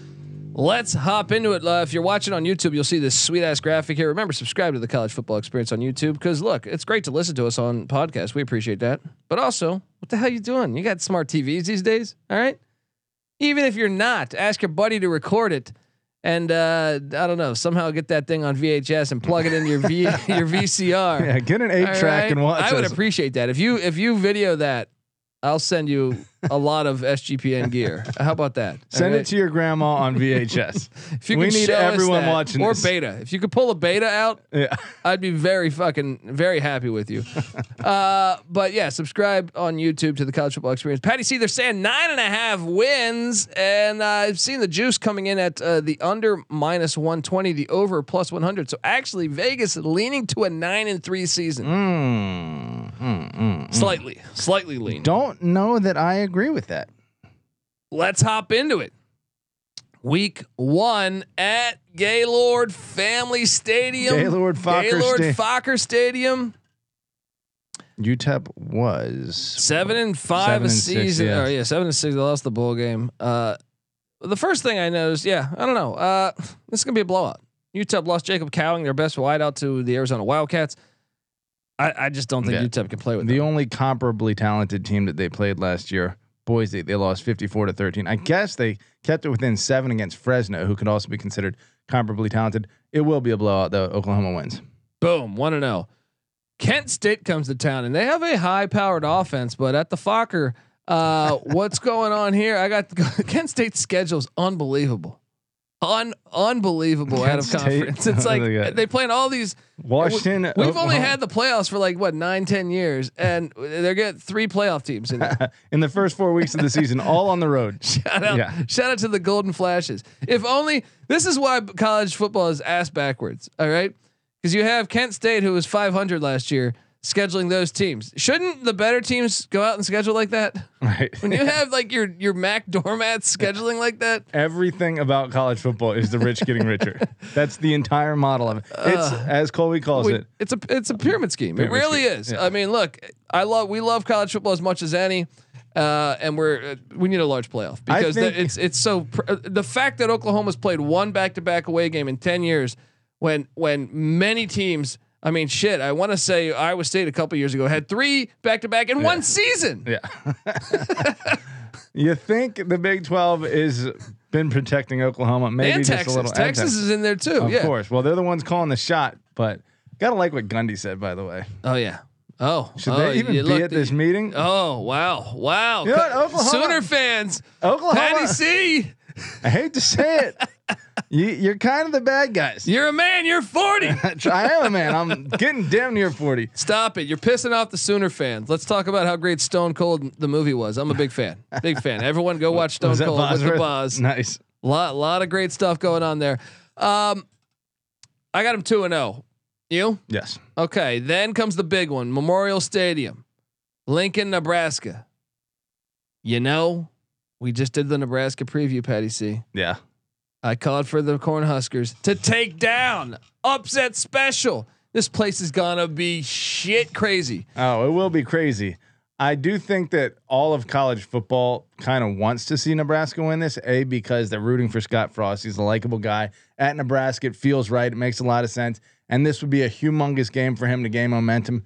Let's hop into it. Uh, if you're watching on YouTube, you'll see this sweet ass graphic here. Remember, subscribe to the College Football Experience on YouTube because look, it's great to listen to us on podcast. We appreciate that. But also, what the hell are you doing? You got smart TVs these days, all right? Even if you're not, ask your buddy to record it and uh, I don't know, somehow get that thing on VHS and plug it in your v, your VCR. Yeah, get an eight All track right? and watch. It. I would us. appreciate that. If you if you video that, I'll send you a lot of SGPN gear. How about that? Send it to your grandma on VHS. If you we need everyone that, watching or this. beta. If you could pull a beta out, yeah. I'd be very fucking very happy with you. uh, but yeah, subscribe on YouTube to the College Football Experience. Patty C, they're saying nine and a half wins, and uh, I've seen the juice coming in at uh, the under minus one twenty, the over plus one hundred. So actually, Vegas leaning to a nine and three season, Mm, mm, mm. slightly, slightly lean. Don't know that I agree with that. let's hop into it. Week one at Gaylord Family Stadium. Gaylord Fokker Gaylord Sta- Fokker Stadium. UTEP was Seven and five Seven a and six, season. yeah. Oh yeah, seven and six. They lost the bowl game. Uh, the first thing I noticed, yeah, I don't know. Uh, this is gonna be a blowout. UTEP lost Jacob Cowing, their best wideout, to the Arizona Wildcats. I, I just don't think Yeah. UTEP can play with them. the them. only comparably talented team that they played last year. Boise, they lost 54 to 13. I guess they kept it within seven against Fresno, who could also be considered comparably talented. It will be a blowout, though. Oklahoma wins. Boom, one to zero. Kent State comes to town, and they have a high-powered offense, but at the Fokker, uh, what's going on here? I got Kent State's schedule is unbelievable, un unbelievable out of Kent State? conference. It's like they they playing all these. Washington. We've only had the playoffs for like what nine, ten years, and they're getting three playoff teams in in the first four weeks of the season, all on the road. Shout out, Yeah. shout out to the Golden Flashes. If only this is why college football is ass backwards. All right, because you have Kent State who was 500 last year scheduling those teams. Shouldn't the better teams go out and schedule like that? Right. When you have like your your Mac doormats scheduling like that, Everything about college football is the rich getting richer. That's the entire model of it. It's as Colby calls we- it. it's a it's a pyramid scheme. Pyramid it really scheme, is. yeah. I mean, look, I love we love college football as much as any. Uh, and we're uh, we need a large playoff because the- it's it's so pr- uh, the fact that Oklahoma's played one back to back away game in ten years, when when many teams, I mean, shit, I want to say Iowa State a couple years ago had three back to back in one season. Yeah. you think the Big 12 is been protecting Oklahoma? Maybe and just Texas, a little. and Texas is in there too. Of yeah. course. Well, they're the ones calling the shot, but gotta like what Gundy said, by the way. Oh yeah. Oh, Should oh, they even you be look at the- this meeting? Oh wow, wow! You know what, Oklahoma- Sooner fans, Oklahoma. Patty C, I hate to say it. you, you're kind of the bad guys. you're a man. You're 40. I am a man. I'm getting damn near 40. Stop it! You're pissing off the Sooner fans. Let's talk about how great Stone Cold the movie was. I'm a big fan. Big fan. Everyone go watch Stone Cold with the Boz. Nice. Lot lot of great stuff going on there. Um, I got him two and zero. You Yes. okay? Then comes the big one: Memorial Stadium, Lincoln, Nebraska. You know, we just did the Nebraska preview, Patty C. Yeah. I called for the Cornhuskers to take down upset special. This place is gonna be shit crazy. Oh, it will be crazy. I do think that all of college football kind of wants to see Nebraska win this. A because they're rooting for Scott Frost. He's a likable guy at Nebraska. It feels right. It makes a lot of sense. And this would be a humongous game for him to gain momentum.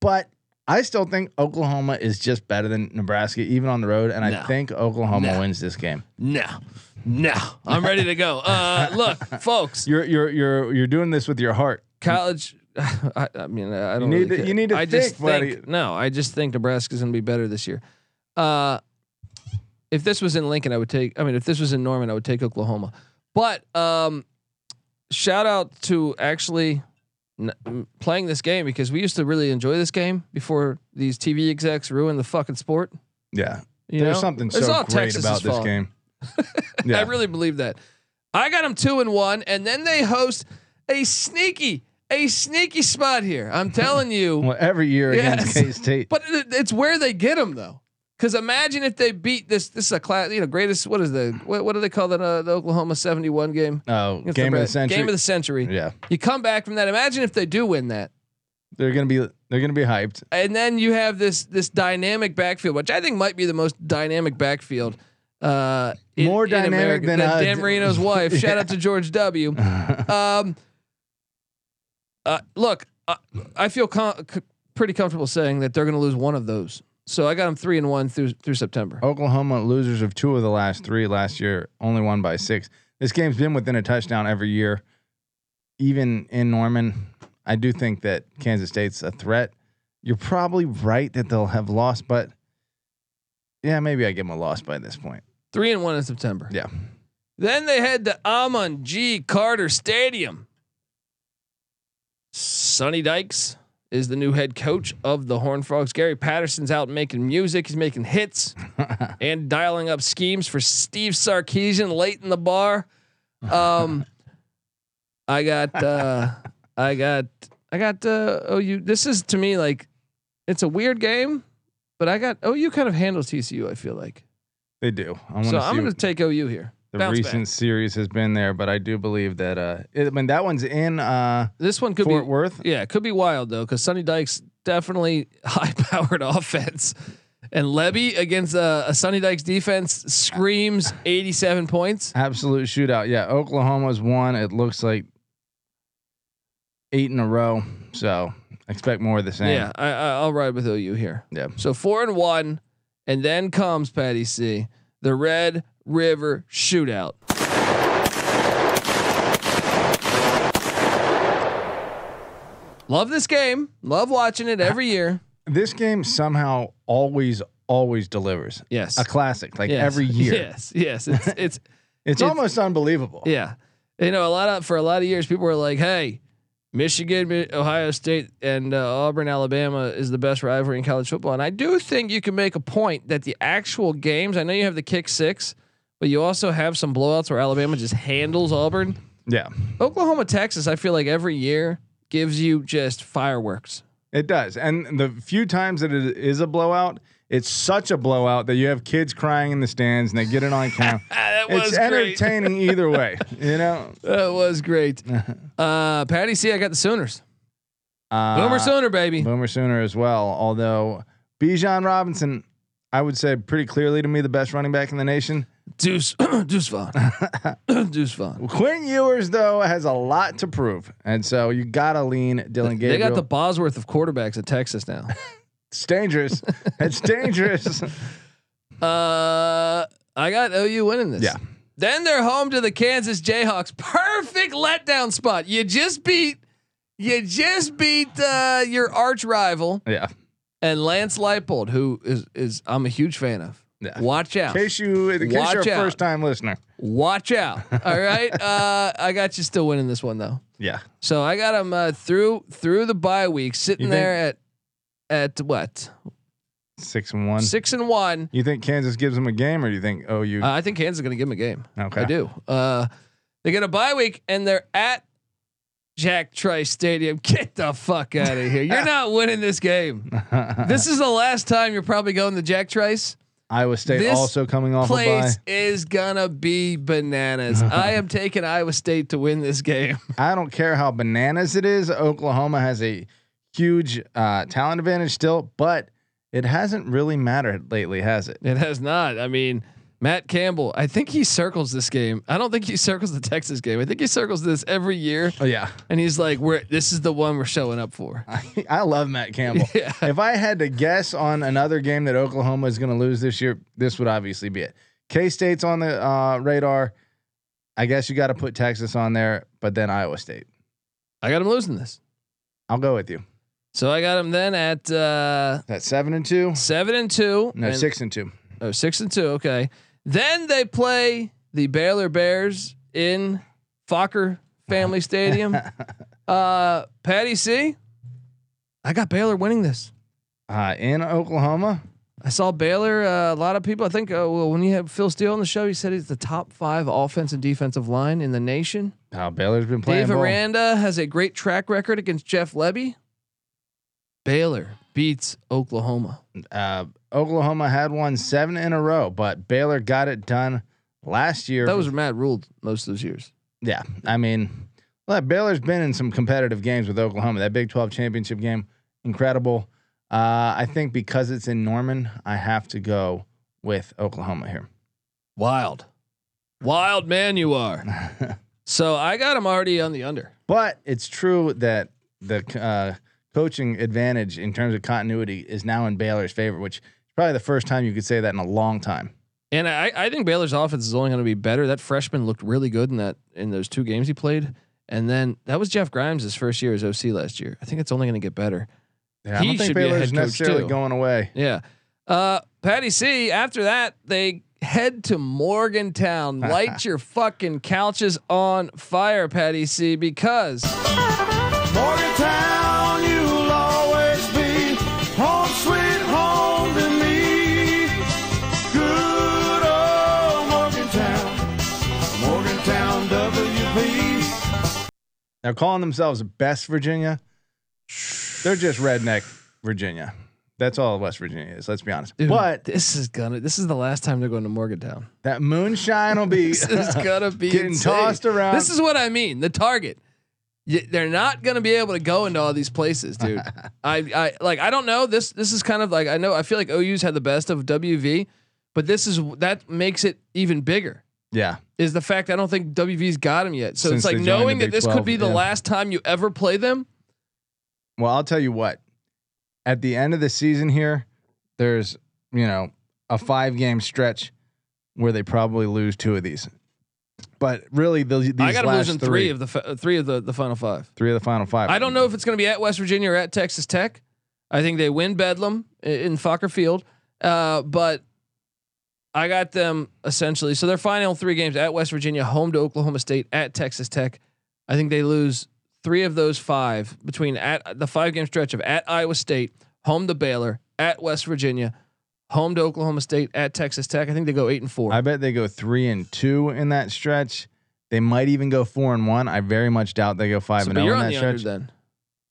But I still think Oklahoma is just better than Nebraska, even on the road. And No. I think Oklahoma No. wins this game. No, no, I'm ready to go. Uh, look, folks, You're you're you're you're doing this with your heart. college. I, I mean, I don't. need really to- you need to I just think, buddy. think no. I just think Nebraska's going to be better this year. Uh, if this was in Lincoln, I would take. I mean, if this was in Norman, I would take Oklahoma. But um, shout out to actually n- playing this game because we used to really enjoy this game before these TV execs ruined the fucking sport. Yeah. You There's know? something It's so all great Texas's about this fault. Game. I really believe that. I got them two and one, and then they host a sneaky, a sneaky spot here. I'm telling you. Well, every year against K State. But it, it's where they get them though. Because imagine if they beat this. This is a class. You know, greatest. What is the what, what do they call that? Uh, the Oklahoma seventy one game. Oh, game of the century. Game of the century. yeah, You come back from that. Imagine if they do win that, they're gonna be they're gonna be hyped. and then you have this this dynamic backfield, which I think might be the most dynamic backfield. Uh, in- More dynamic America. than, uh, Dan Marino's wife. Shout out to George W. Um, uh, look, uh, I feel com- c- pretty comfortable saying that they're going to lose one of those. So I got them three and one through through September. Oklahoma losers of two of the last three last year, only won by six. This game's been within a touchdown every year, even in Norman. I do think that Kansas State's a threat. You're probably right that they'll have lost, but yeah, maybe I give them a loss by this point. Three and one in September. Yeah. Then they head to Amon G. Carter Stadium. Sonny Dykes is the new head coach of the Horned Frogs. Gary Patterson's out making music. He's making hits and dialing up schemes for Steve Sarkisian late in the bar. Um, I got, uh, I got, I got. Uh, you. This is to me like it's a weird game, but I got OU kind of handles TCU. I feel like They do. I so. I'm going to take OU here. the Bounce recent back. series has been there, but I do believe that uh, it, I mean that one's in uh, This one could Fort be Worth. Yeah, it could be wild though, because Sonny Dykes definitely high-powered offense, and Lebby against uh, a Sonny Dykes defense screams 87 points. Absolute shootout. Yeah, Oklahoma's won. It looks like eight in a row. So expect more of the same. Yeah, I, I, I'll ride with OU here. Yeah. So four and one, and then comes Patty C, the Red River Shootout. Love this game. Love watching it every year. This game somehow always always delivers. Yes. A classic, like Yes. every year. Yes. Yes. It's it's It's, almost unbelievable. Yeah, you know, a lot of for a lot of years, people were like, "Hey, Michigan, Ohio State, and uh, Auburn, Alabama is the best rivalry in college football." And I do think you can make a point that the actual games. I know you have the kick six, but you also have some blowouts where Alabama just handles Auburn. Yeah. Oklahoma, Texas. I feel like every year gives you just fireworks. It does. And the few times that it is a blowout, it's such a blowout that you have kids crying in the stands and they get it on camera. it's entertaining either way, you know. That was great. Uh, Patty C, I got the Sooners. Uh, Boomer Sooner, baby. Boomer Sooner as well. Although Bijan Robinson, I would say pretty clearly to me the best running back in the nation. Deuce, Deuce Vaughn. Deuce Vaughn. Quinn Ewers though has a lot to prove, and so you gotta lean Dillon Gabriel. They got the Bosworth of quarterbacks at Texas now. It's dangerous. it's dangerous. Uh, I got OU winning this. Yeah. Then they're home to the Kansas Jayhawks. Perfect letdown spot. You just beat, you just beat uh, your arch rival yeah. and Lance Leipold, who is is I'm a huge fan of. Yeah. Watch out. In case you, in case Watch you're a out. first time listener. Watch out. All right. Uh, I got you still winning this one though. Yeah. So I got them uh, through through the bye week, sitting You think- there at at what Six and one. six and one. You think Kansas gives them a game, or do you think oh you? Uh, I think Kansas is going to give them a game. Okay. I do. Uh, they get a bye week and they're at Jack Trice Stadium. Get the fuck out of here! You're not winning this game. this is the last time you're probably going to Jack Trice. Iowa State This also coming off a bye. Place is gonna be bananas. I am taking Iowa State to win this game. I don't care how bananas it is. Oklahoma has a huge uh, talent advantage still, but it hasn't really mattered lately, has it? It has not. I mean, Matt Campbell. I think he circles this game. I don't think he circles the Texas game. I think he circles this every year, Oh yeah, and he's like, "We're this is the one we're showing up for." I love Matt Campbell. Yeah. If I had to guess on another game that Oklahoma is going to lose this year, this would obviously be it. K State's on the uh, radar. I guess you got to put Texas on there, but then Iowa State. I got him losing this. I'll go with you. So I got him then at uh, That's seven and two. seven and two. No, and- six and two. Oh, six and two. Okay. Then they play the Baylor Bears in Fokker Family Stadium. uh, Patty C. I got Baylor winning this. Uh, in Oklahoma. I saw Baylor. Uh, a lot of people. I think. Uh, well, when you had Phil Steele on the show, he said he's the top five offense and defensive line in the nation. Uh, Baylor's been playing. Dave ball. Aranda has a great track record against Jeff Lebby. Baylor beats Oklahoma. Uh, Oklahoma had won seven in a row, but Baylor got it done last year. That was Matt ruled most of those years. yeah. I mean, well, Baylor's been in some competitive games with Oklahoma. That Big Twelve championship game, incredible. Uh, I think because it's in Norman, I have to go with Oklahoma here. Wild, wild man, you are. so I got him already on the under. But it's true that the uh, coaching advantage in terms of continuity is now in Baylor's favor, which is probably the first time you could say that in a long time. And I, I think Baylor's offense is only going to be better. That freshman looked really good in that in those two games he played. And then that was Jeff Grimes' first year as OC last year. I think it's only going to get better. Yeah, I He don't think should be a Baylor's head coach, necessarily too. going away. Yeah. Uh, Patty C. After that, they head to Morgantown. Light your fucking couches on fire, Patty C. Because Morgantown, They're calling themselves Best Virginia. They're just redneck Virginia. That's all West Virginia is. Let's be honest. Dude, but this is gonna. This is the last time they're going to Morgantown. that moonshine will be This is gonna be getting insane. tossed around. This is what I mean. The target. They're not gonna be able to go into all these places, dude. I, I like. I don't know. This this is kind of like I know. I feel like OU's had the best of WV, but this is that makes it even bigger. Yeah. Is the fact I don't think WV's got him yet. So Since it's like they joined the knowing that this 12, could be the yeah. last time you ever play them. Well, I'll tell you what. At the end of the season here, there's you know a five game stretch where they probably lose two of these. But really, the, these I got them losing three, of the three of the the final five. three of the final five. I don't know if it's going to be at West Virginia or at Texas Tech. I think they win Bedlam in Fokker Field, uh, but I got them essentially. So their final three games at West Virginia, home to Oklahoma State, at Texas Tech. I think they lose three of those five between at the five game stretch of at Iowa State, home to Baylor, at West Virginia, home to Oklahoma State, at Texas Tech. I think they go eight and four. I bet they go three and two in that stretch. They might even go four and one. I very much doubt they go five so, and zero you're in on that the stretch. then.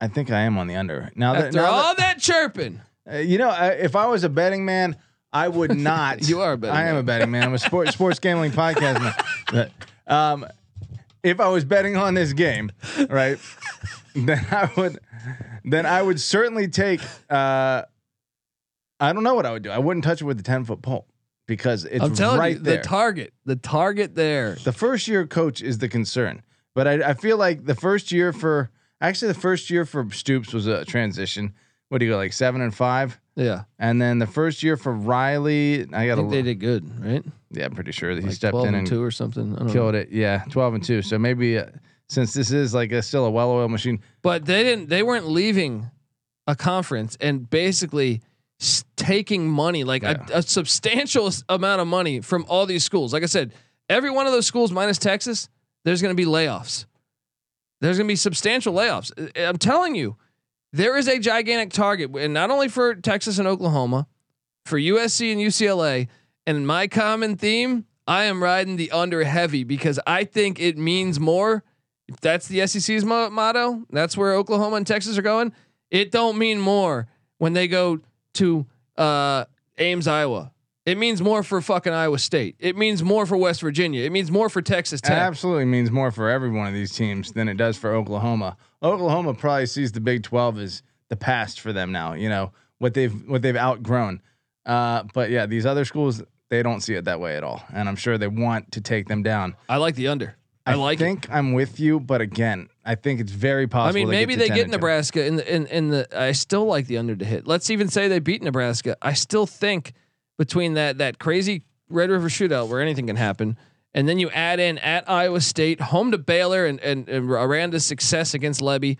I think I am on the under now. That, After now all that, that chirping, uh, you know, I, if I was a betting man, I would not. You are a betting I am man. a betting man. I'm a sports sports gambling podcast man. But, um, if I was betting on this game, right, then I would, then I would certainly take. Uh, I don't know what I would do. I wouldn't touch it with the ten foot pole because it's I'm telling right you, there. the target, the target there. The first year coach is the concern, but I, I feel like the first year for actually the first year for Stoops was a transition. What do you go like seven and five, Yeah, and then the first year for Riley, I I got think a they did good, right? yeah, I'm pretty sure that he Like stepped 12 in and and two or something. I don't know. killed it. Yeah, twelve and two. So maybe uh, since this is like a, still a well-oiled machine, But they didn't. They weren't leaving a conference and basically s- taking money, like a, a substantial s- amount of money from all these schools. Like I said, every one of those schools minus Texas, there's going to be layoffs. There's going to be substantial layoffs. I- I'm telling you, there is a gigantic target, and not only for Texas and Oklahoma, for USC and UCLA. And my common theme, I am riding the under heavy because I think it means more. If that's the SEC's mo- motto, that's where Oklahoma and Texas are going. It don't mean more when they go to uh, Ames, Iowa, It means more for fucking Iowa State. It means more for West Virginia. It means more for Texas Tech. absolutely means more for every one of these teams than it does for Oklahoma. Oklahoma probably sees the Big 12 as the past for them now, you know, what they've what they've outgrown. Uh, but yeah, these other schools they don't see it that way at all. And I'm sure they want to take them down. I like the under. I, like it. think I'm with you, but again, I think it's very possible. I mean, maybe they 10 get and two. Nebraska in the in, in the. I still like the under to hit. Let's even say they beat Nebraska. I still think between that that crazy Red River shootout where anything can happen, and then you add in at Iowa State, home to Baylor, and and, and Aranda's success against Lebby,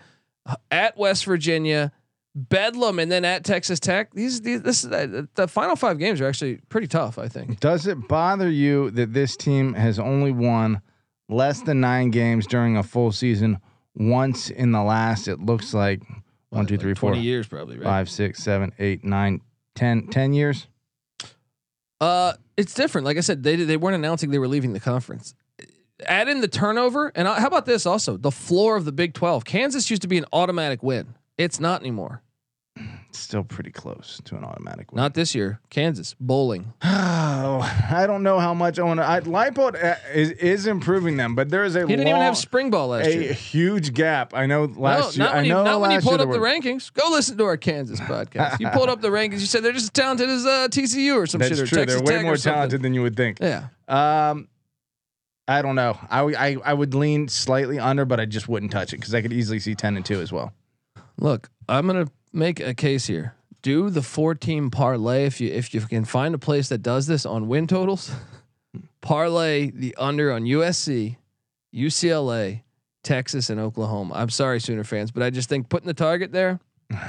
at West Virginia, Bedlam, and then at Texas Tech. These, these this uh, the final five games are actually pretty tough. I think. Does it bother you that this team has only won less than nine games during a full season once in the last, it looks like one, two, three, four, years probably. Right. five, six, seven, eight, nine, ten, ten years? Uh, it's different. Like I said, they they weren't announcing they were leaving the conference. Add in the turnover, and how about this? Also, the floor of the Big Twelve. Kansas used to be an automatic win. It's not anymore. Still pretty close to an automatic win. Not this year. Kansas bowling. Oh, I don't know how much I want to. Leipold uh, is is improving them, but there is a He didn't even have spring ball last a year. huge gap. I know No, last year. not when, I know not when you pulled up the rankings. Go listen to our Kansas podcast. You pulled up the rankings. You said they're just as talented as uh, TCU or some That's shit or true. Texas They're way Tech more talented than you would think. Yeah. Um, I don't know. I, I I would lean slightly under, but I just wouldn't touch it because I could easily see ten and two as well. Look, I'm gonna make a case here. Do the four team parlay if you if you can find a place that does this on win totals. parlay the under on USC, UCLA, Texas, and Oklahoma. I'm sorry, Sooner fans, but I just think putting the target there,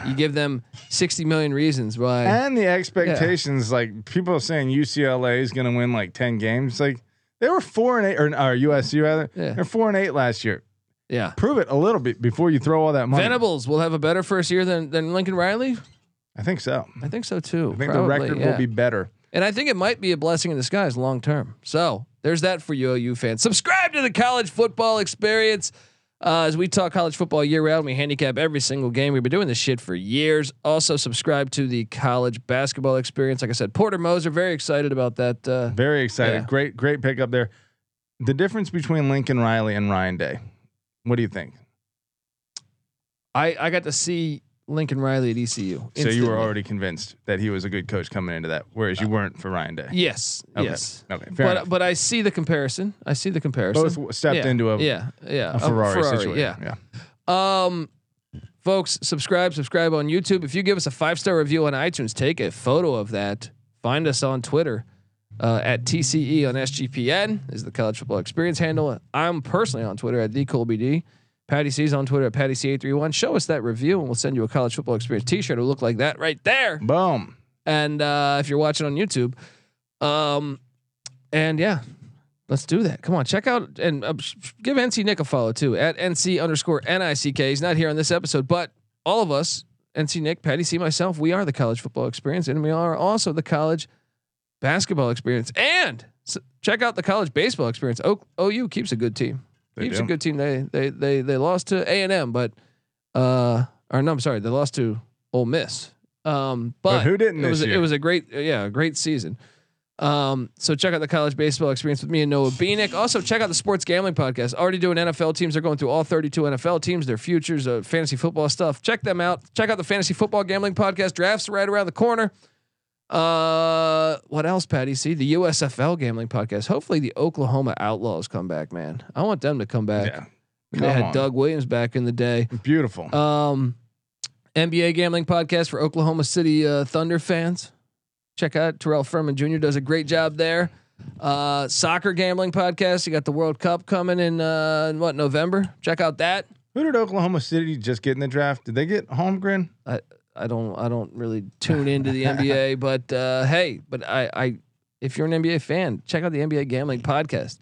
you give them 60 million reasons why. And the expectations, like people are saying UCLA is going to win like ten games. Like they were four and eight, or, or USC rather. Yeah. They're four and eight last year. Yeah. Prove it a little bit before you throw all that money. Venables will have a better first year than than Lincoln Riley. I think so. I think so too. I think Probably, the record yeah. will be better. And I think it might be a blessing in disguise long term. So there's that for you, OU fans. Subscribe to the college football experience. Uh, as we talk college football year round, we handicap every single game. We've been doing this shit for years. Also, subscribe to the college basketball experience. Like I said, Porter Moser, very excited about that. Uh, Very excited. Yeah. Great, great pickup there. The difference between Lincoln Riley and Ryan Day. What do you think? I, I got to see Lincoln Riley at ECU. So you were already convinced that he was a good coach coming into that, whereas you weren't for Ryan Day. Yes. Okay. Yes. Okay. Fair But enough. but I see the comparison. I see the comparison. Both stepped yeah, into a, yeah yeah a Ferrari, situation. Yeah. yeah. Um, folks, subscribe, subscribe on YouTube. If you give us a five star review on iTunes, take a photo of that. Find us on Twitter uh, at TCE on SGPN is the college football experience handle. I'm personally on Twitter at TheColbyD. Patty C's on Twitter at Patty C831. Show us that review and we'll send you a college football experience T-shirt. It'll look like that right there. Boom. And uh, if you're watching on YouTube, um, and yeah, let's do that. Come on, check out and uh, give NC Nick a follow too at NC underscore NICK. He's not here on this episode, but all of us, NC Nick, Patty C, myself, we are the college football experience, and we are also the college basketball experience. And check out the college baseball experience. O- OU keeps a good team. They keeps do. a good team. They they they they lost to A and M, but uh, or no, I'm sorry, they lost to Ole Miss. Um, but, But who didn't It was a- it was a great yeah a great season. Um, so check out the college baseball experience with me and Noah Beanick. Also check out the sports gambling podcast. Already doing NFL teams. They're going through all 32 NFL teams, their futures, uh, fantasy football stuff. Check them out. Check out the fantasy football gambling podcast. Drafts right around the corner. Uh, what else, Patty? See the USFL gambling podcast. Hopefully the Oklahoma Outlaws come back, man. I want them to come back. Yeah. They had on. Doug Williams back in the day. Beautiful. Um, NBA gambling podcast for Oklahoma City uh, Thunder fans. Check out Terrell Furman Jr. does a great job there. Uh, soccer gambling podcast. You got the World Cup coming in uh, in what November? Check out that. Who did Oklahoma City just get in the draft? Did they get Holmgren? I I don't I don't really tune into the NBA, but uh, hey, but I I if you're an NBA fan, check out the NBA gambling podcast.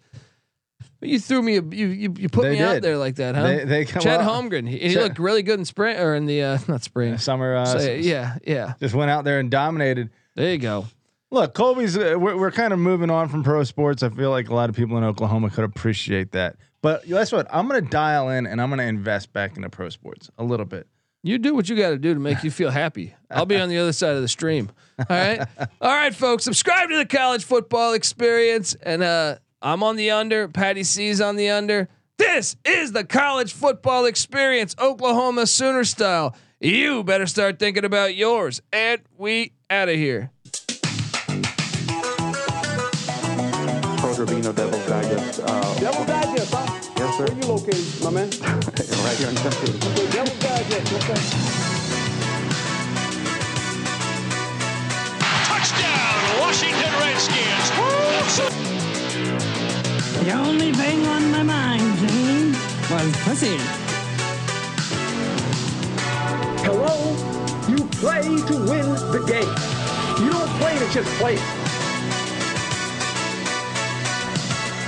But you threw me a you you, you put They me out there like that, huh? They they come Chad up- Holmgren. He, he Chad- looked really good in spring or in the uh, not spring. Summer. Uh, So, yeah, yeah. Just went out there and dominated. There you go. Look, Colby's. Uh, we're, we're kind of moving on from pro sports. I feel like a lot of people in Oklahoma could appreciate that. But guess what? I'm going to dial in and I'm going to invest back into pro sports a little bit. You do what you got to do to make you feel happy. I'll be on the other side of the stream. All right. All right, folks. Subscribe to the college football experience. And uh, I'm on the under. Patty C's on the under. This is the college football experience, Oklahoma Sooner style. You better start thinking about yours. And we out of here. Coach Rubino, Devil's Digest. Uh, Devil Digest, huh? yes, sir. Where you located, my man? right here in Tempe. Okay, Devil Digest, okay. Touchdown, Washington Redskins. The only thing on my mind, Gene, was pussy. Hello? You play to win the game. You don't play to just play.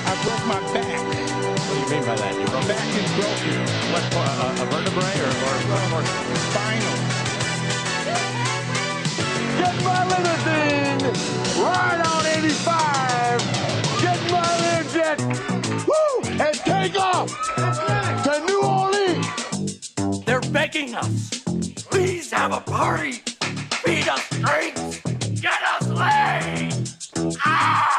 I broke my back. What do you mean by that? Your back is broken. What, a, a vertebrae or, or? Spinal. Get my little thing right on 85. Get my little jet. Woo! And take off to New Orleans. They're begging us. Please have a party. Feed us drinks. Get us laid. Ah!